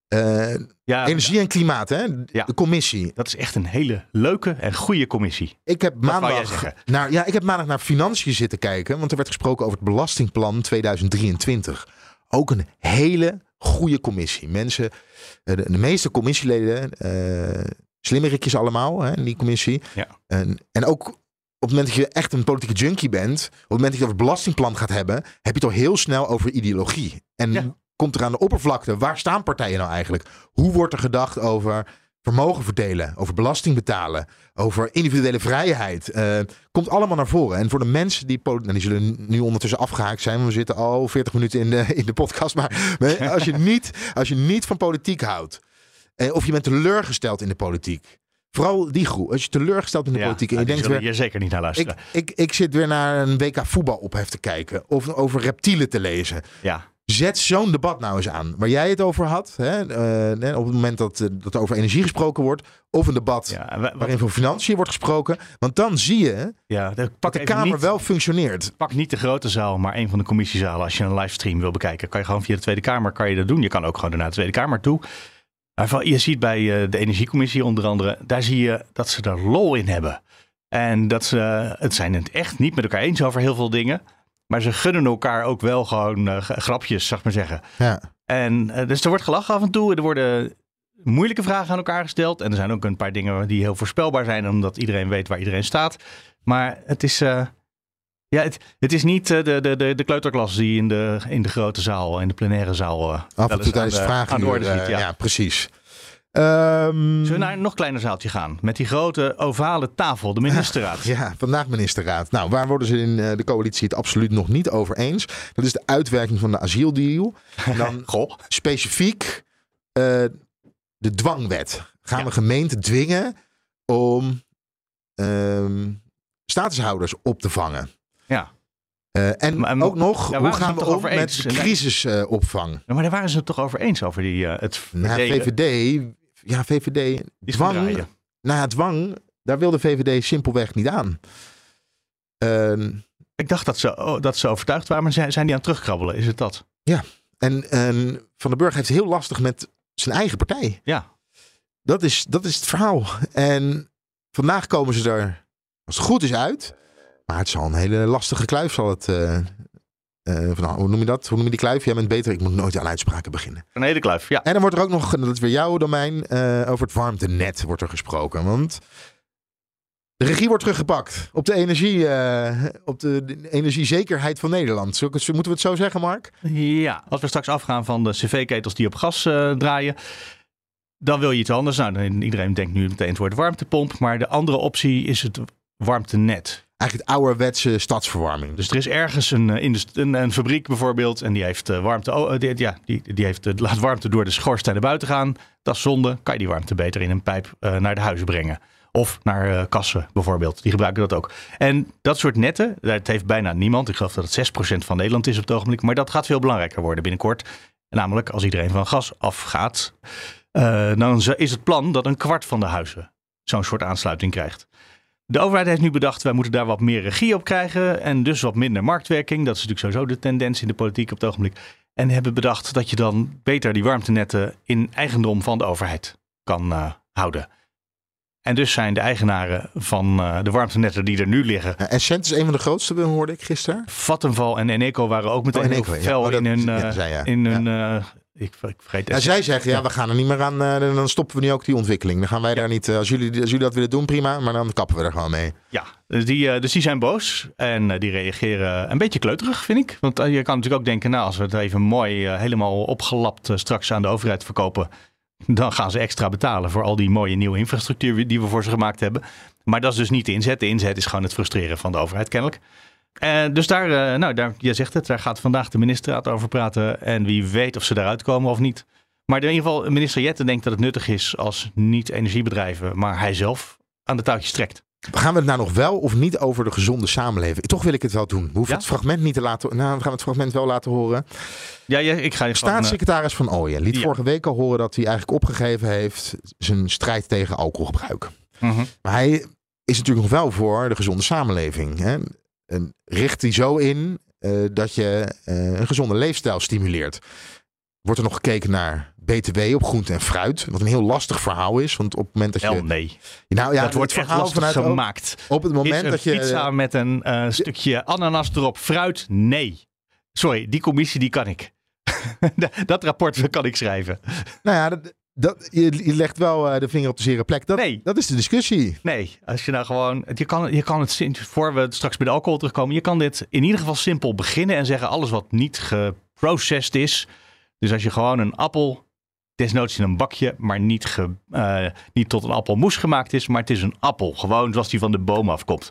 Eh, Ja, energie en klimaat, hè? Ja. De commissie. dat is echt een hele leuke en goede commissie. Ik heb maandag naar, ja, ik heb maandag naar financiën zitten kijken, want er werd gesproken over het belastingplan 2023. Ook een hele goede commissie. Mensen, eh, de, de meeste commissieleden, eh slimmerikjes allemaal, hè, in die commissie. Ja. En, en ook op het moment dat je echt een politieke junkie bent, op het moment dat je over het belastingplan gaat hebben, heb je het al heel snel over ideologie. En Ja. komt er aan de oppervlakte? Waar staan partijen nou eigenlijk? Hoe wordt er gedacht over vermogen verdelen, over belasting betalen, over individuele vrijheid. Uh, komt allemaal naar voren. En voor de mensen die, nou, die zullen nu ondertussen afgehaakt zijn, want we zitten al 40 minuten in de, [LAUGHS] in de podcast. Maar [LAUGHS] als je niet, als je niet van politiek houdt, eh, of je bent teleurgesteld in de politiek. Vooral die groep. Als je teleurgesteld in de politiek en je denkt weer, je zeker niet naar luisteren. Ik, ik, ik zit weer naar een WK voetbal ophef te kijken. Of over reptielen te lezen. Ja. Zet zo'n debat nou eens aan. Waar jij het over had. Hè, uh, op het moment dat, uh, dat er over energie gesproken wordt. Of een debat ja, waarin voor financiën wordt gesproken. Want dan zie je ja, de, dat de Kamer niet, wel functioneert. Pak niet de grote zaal, maar een van de commissiezalen. Als je een livestream wil bekijken. Kan je gewoon via de Tweede Kamer kan je dat doen. Je kan ook gewoon naar de Tweede Kamer toe. Je ziet bij uh, de Energiecommissie onder andere. Daar zie je dat ze er lol in hebben. En dat ze het zijn het echt niet met elkaar eens over heel veel dingen. Maar ze gunnen elkaar ook wel gewoon uh, grapjes, zeg maar zeggen. Ja. En uh, dus er wordt gelachen af en toe. Er worden moeilijke vragen aan elkaar gesteld. En er zijn ook een paar dingen die heel voorspelbaar zijn, omdat iedereen weet waar iedereen staat. Maar het is, uh, ja, het, het, is niet de, de, de, de kleuterklas die in de, in de grote zaal, in de plenaire zaal. af en toe tijdens vragen. Aan de orde ziet, ja. ja, precies. Um, Zullen we naar een nog kleiner zaaltje gaan? Met die grote ovale tafel, de ministerraad. [LAUGHS] Ja, vandaag ministerraad. Nou, waar worden ze in de coalitie het absoluut nog niet over eens? Dat is de uitwerking van de asieldeal. En [LAUGHS] dan Goh. specifiek uh, de dwangwet. Gaan ja. we gemeenten dwingen om um, statushouders op te vangen? Ja. Uh, en maar, ook nog, ja, hoe gaan we om met crisisopvang? Uh, ja, maar daar waren ze het toch over eens, over die, uh, het nou, VVD ja, VVD, dwang, nou ja, dwang, daar wilde VVD simpelweg niet aan. Uh, ik dacht dat ze, oh, dat ze overtuigd waren, maar zijn, zijn die aan het terugkrabbelen? Is het dat? Ja, en, en Van den Burg heeft het heel lastig met zijn eigen partij. Ja. Dat is, dat is het verhaal. En vandaag komen ze er, als het goed is, uit. Maar het zal een hele lastige kluif zal het, uh, uh, van, hoe noem je dat? Hoe noem je die kluif? Jij bent beter. Ik moet nooit aan uitspraken beginnen. Een hele kluif, ja. En dan wordt er ook nog, dat is weer jouw domein, uh, over het warmtenet wordt er gesproken. Want de regie wordt teruggepakt op de, energie, uh, op de, de, energiezekerheid van Nederland. Moeten we het zo zeggen, Mark? Ja, als we straks afgaan van de cv-ketels die op gas draaien, dan wil je iets anders. Nou, iedereen denkt nu meteen het woord warmtepomp. Maar de andere optie is het warmtenet eigenlijk het ouderwetse stadsverwarming. Dus er is ergens een, eh, een, een fabriek bijvoorbeeld en die heeft uh, warmte, die, ja, die, die heeft, laat warmte door de schoorsteen naar buiten gaan. Dat is zonde. Kan je die warmte beter in een pijp naar de huizen brengen. Of naar kassen bijvoorbeeld. Die gebruiken dat ook. En dat soort netten, dat heeft bijna niemand. Ik geloof dat het 6% van Nederland is op het ogenblik. Maar dat gaat veel belangrijker worden binnenkort. Namelijk als iedereen van gas afgaat. dan is het plan dat een kwart van de huizen zo'n soort aansluiting krijgt. De overheid heeft nu bedacht, wij moeten daar wat meer regie op krijgen en dus wat minder marktwerking. Dat is natuurlijk sowieso de tendens in de politiek op het ogenblik. En hebben bedacht dat je dan beter die warmtenetten in eigendom van de overheid kan uh, houden. En dus zijn de eigenaren van uh, de warmtenetten die er nu liggen. Ja, Essent is een van de grootste, hoorde ik gisteren. Vattenval en Eneco waren ook meteen oh, Eneco, heel fel oh, in hun, uh, in hun ik, ik vergeet ja, zij zeggen, ja, we gaan er niet meer aan. Uh, dan stoppen we nu ook die ontwikkeling. Dan gaan wij daar niet. Uh, als, jullie, als jullie dat willen doen, prima. Maar dan kappen we er gewoon mee. Ja, dus die, uh, dus die zijn boos. En die reageren een beetje kleuterig, vind ik. Want je kan natuurlijk ook denken, nou, als we het even mooi, helemaal opgelapt straks aan de overheid verkopen. Dan gaan ze extra betalen voor al die mooie nieuwe infrastructuur die we voor ze gemaakt hebben. Maar dat is dus niet de inzet. De inzet is gewoon het frustreren van de overheid, kennelijk. Uh, dus daar, uh, nou, daar, je zegt het, daar gaat vandaag de ministerraad over praten. En wie weet of ze daaruit komen of niet. Maar in ieder geval, minister Jetten denkt dat het nuttig is als niet-energiebedrijven, maar hij zelf aan de touwtjes trekt. Gaan we het nou nog wel of niet over de gezonde samenleving? Toch wil ik het wel doen. We hoeven ja? het fragment niet te laten Nou, we gaan het fragment wel laten horen. Ja, ja ik ga je Staatssecretaris Van Ooyen liet ja. vorige week al horen dat hij eigenlijk opgegeven heeft zijn strijd tegen alcoholgebruik. -huh. Maar hij is natuurlijk nog wel voor de gezonde samenleving. Hè? En richt die zo in uh, dat je uh, een gezonde leefstijl stimuleert. Wordt er nog gekeken naar BTW op groente en fruit. Wat een heel lastig verhaal is. Want op het moment dat je. Wel, nee. Nou ja, dat wordt lastig vanuit gemaakt. Op het moment dat je. Pizza met een uh, stukje ananas erop. Fruit? Nee. Sorry, die commissie die kan ik. [LAUGHS] dat rapport kan ik schrijven. Nou ja, dat, dat, je, je legt wel uh, de vinger op de zere plek. Dat, nee. dat is de discussie. Nee, als je nou gewoon. Je kan, je kan het, voor we straks bij de alcohol terugkomen, je kan dit in ieder geval simpel beginnen en zeggen: alles wat niet geprocessed is, Dus als je gewoon een appel, desnoods in een bakje, maar niet, ge, uh, niet tot een appelmoes gemaakt is, maar het is een appel. Gewoon zoals die van de boom afkomt.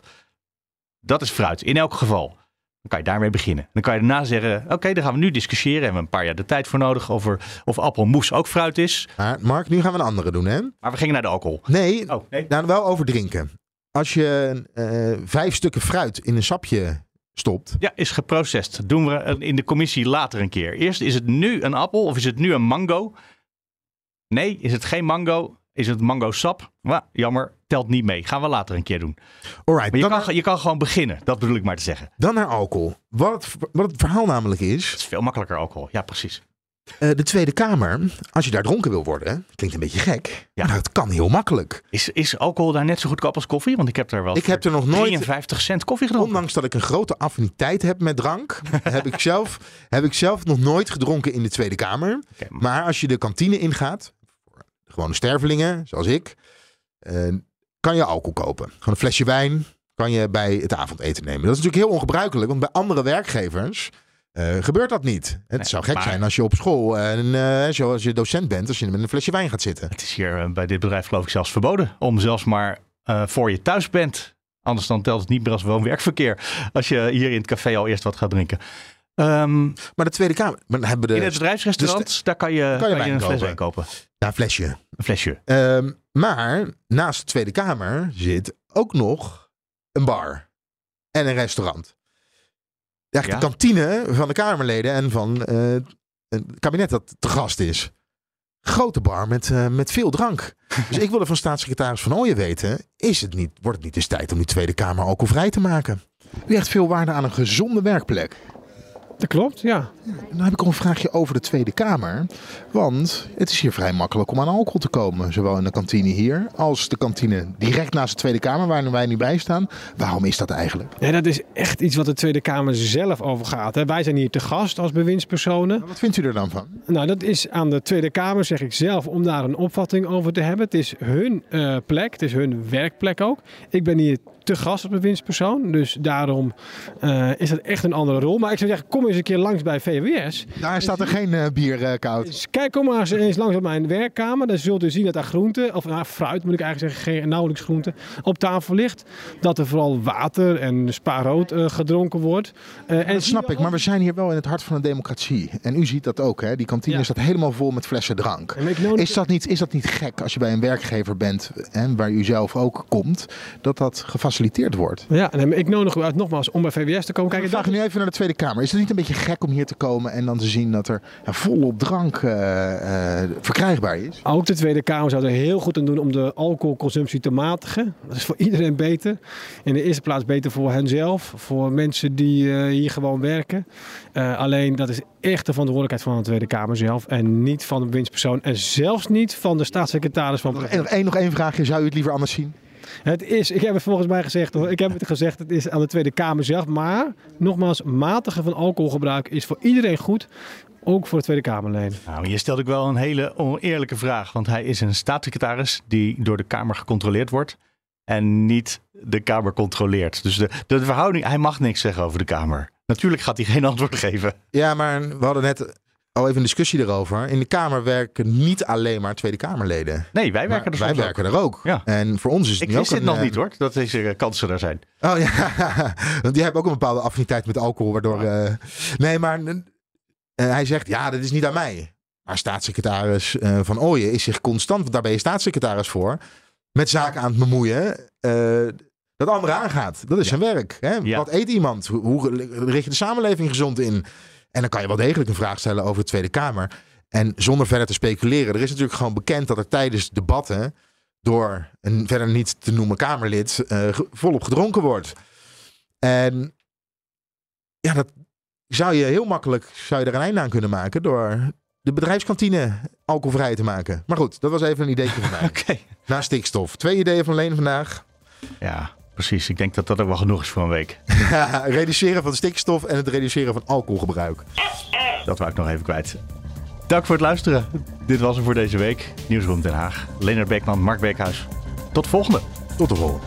Dat is fruit, in elk geval. Dan kan je daarmee beginnen. Dan kan je daarna zeggen: Oké, dan gaan we nu discussiëren. Hebben we een paar jaar de tijd voor nodig over of appelmoes ook fruit is. Maar Mark, nu gaan we een andere doen, hè? Maar we gingen naar de alcohol. Nee, oh, nee. Nou, wel over drinken. Als je uh, vijf stukken fruit in een sapje stopt. Ja, is geprocessed. Doen we in de commissie later een keer. Eerst is het nu een appel of is het nu een mango? Nee, is het geen mango? Is het mango sap? Well, jammer, telt niet mee. Gaan we later een keer doen. Alright, maar je, kan, je kan gewoon beginnen. Dat bedoel ik maar te zeggen. Dan naar alcohol. Wat, wat het verhaal namelijk is. Het is veel makkelijker alcohol. Ja, precies. Uh, de Tweede Kamer, als je daar dronken wil worden, klinkt een beetje gek. Ja. Maar het kan heel makkelijk. Is, is alcohol daar net zo goedkoop als koffie? Want ik heb daar wel ik heb er nog nooit 53 cent koffie gedronken. Ondanks dat ik een grote affiniteit heb met drank, [LAUGHS] heb, ik zelf, heb ik zelf nog nooit gedronken in de Tweede Kamer. Okay, maar... maar als je de kantine ingaat, gewone stervelingen, zoals ik, uh, kan je alcohol kopen. Gewoon een flesje wijn kan je bij het avondeten nemen. Dat is natuurlijk heel ongebruikelijk, want bij andere werkgevers uh, gebeurt dat niet. Het nee, zou gek maar... zijn als je op school, en, uh, zoals je docent bent, als je met een flesje wijn gaat zitten. Het is hier bij dit bedrijf geloof ik zelfs verboden om zelfs maar voor je thuis bent. Anders dan telt het niet meer als woon-werkverkeer. Als je hier in het café al eerst wat gaat drinken. Um, maar de Tweede Kamer. Maar hebben de, in het bedrijfsrestaurant, dus de, daar kan je, kan je, kan je een fles wijn kopen. Ja, een flesje. Een flesje. Um, maar naast de Tweede Kamer zit ook nog een bar en een restaurant. Ja, de kantine van de Kamerleden en van uh, het kabinet dat te gast is. Grote bar met, uh, met veel drank. [LAUGHS] Dus ik wilde van staatssecretaris Van Ooyen weten: is het niet, wordt het niet eens tijd om die Tweede Kamer alcoholvrij te maken? U hecht veel waarde aan een gezonde werkplek. Dat klopt, ja. Dan heb ik nog een vraagje over de Tweede Kamer. Want het is hier vrij makkelijk om aan alcohol te komen. Zowel in de kantine hier als de kantine direct naast de Tweede Kamer, waar wij nu bij staan. Waarom is dat eigenlijk? Ja, dat is echt iets wat de Tweede Kamer zelf overgaat. Hè. Wij zijn hier te gast als bewindspersonen. Wat vindt u er dan van? Nou, dat is aan de Tweede Kamer, zeg ik zelf, om daar een opvatting over te hebben. Het is hun uh, plek, het is hun werkplek ook. Ik ben hier te gast als bewindspersoon. Dus daarom uh, is dat echt een andere rol. Maar ik zou zeggen, kom eens een keer langs bij VWS. Daar staat er geen uh, bier uh, koud. Dus kijk, kom maar eens, eens langs op mijn werkkamer. Dan zult u zien dat daar groente, of nou, fruit moet ik eigenlijk zeggen, geen, nauwelijks groente, op tafel ligt. Dat er vooral water en spaarrood gedronken wordt. en dat snap ik, maar we zijn hier wel in het hart van een democratie. En u ziet dat ook, hè? Die kantine ja. staat helemaal vol met flessen drank. Is dat, niet, is dat niet gek als je bij een werkgever bent, hè, waar u zelf ook komt, dat dat gefaciliteerd gefaciliteerd wordt. Ja, en ik nodig u uit nogmaals om bij VWS te komen kijken. Ik vraag nu even naar de Tweede Kamer. Is het niet een beetje gek om hier te komen en dan te zien dat er ja, volop drank uh, uh, verkrijgbaar is? Ook de Tweede Kamer zou er heel goed aan doen om de alcoholconsumptie te matigen. Dat is voor iedereen beter. In de eerste plaats beter voor henzelf, voor mensen die uh, hier gewoon werken. alleen dat is echt de verantwoordelijkheid van de Tweede Kamer zelf en niet van de winstpersoon en zelfs niet van de staatssecretaris van. Nog één, nog één vraagje, zou u het liever anders zien? Het is, ik heb het volgens mij gezegd hoor, ik heb het gezegd, het is aan de Tweede Kamer zelf. Maar nogmaals, matigen van alcoholgebruik is voor iedereen goed. Ook voor de Tweede Kamerleden. Nou, je stelt ook wel een hele oneerlijke vraag. Want hij is een staatssecretaris die door de Kamer gecontroleerd wordt. En niet de Kamer controleert. Dus de, de verhouding, hij mag niks zeggen over de Kamer. Natuurlijk gaat hij geen [LAUGHS] antwoord geven. Ja, maar we hadden net al even een discussie erover. In de Kamer werken niet alleen maar Tweede Kamerleden. Nee, wij werken er Wij werken er ook. Ja. En voor ons is het Ik ook het nog niet hoor, dat deze uh, kansen er zijn. Oh ja, [LAUGHS] want die hebben ook een bepaalde affiniteit met alcohol. Waardoor, uh, nee, maar uh, hij zegt, ja, dat is niet aan mij. Maar staatssecretaris Van Ooyen is zich constant, want daar ben je staatssecretaris voor, met zaken aan het bemoeien dat anderen aangaat. Dat is ja. zijn werk. Hè? Ja. Wat eet iemand? Hoe, hoe richt je de samenleving gezond in? En dan kan je wel degelijk een vraag stellen over de Tweede Kamer. En zonder verder te speculeren. Er is natuurlijk gewoon bekend dat er tijdens debatten door een verder niet te noemen Kamerlid uh, volop gedronken wordt. En ja, dat zou je heel makkelijk zou je er een einde aan kunnen maken door de bedrijfskantine alcoholvrij te maken. Maar goed, dat was even een idee van mij. [LAUGHS] okay. Na stikstof. Twee ideeën van Leen vandaag. Ja, precies. Ik denk dat dat ook wel genoeg is voor een week. [LAUGHS] reduceren van stikstof en het reduceren van alcoholgebruik. Dat wou ik nog even kwijt. Dank voor het luisteren. Dit was hem voor deze week. Nieuwsroom Den Haag. Leonard Beekman, Mark Beekhuis. Tot de volgende. Tot de volgende.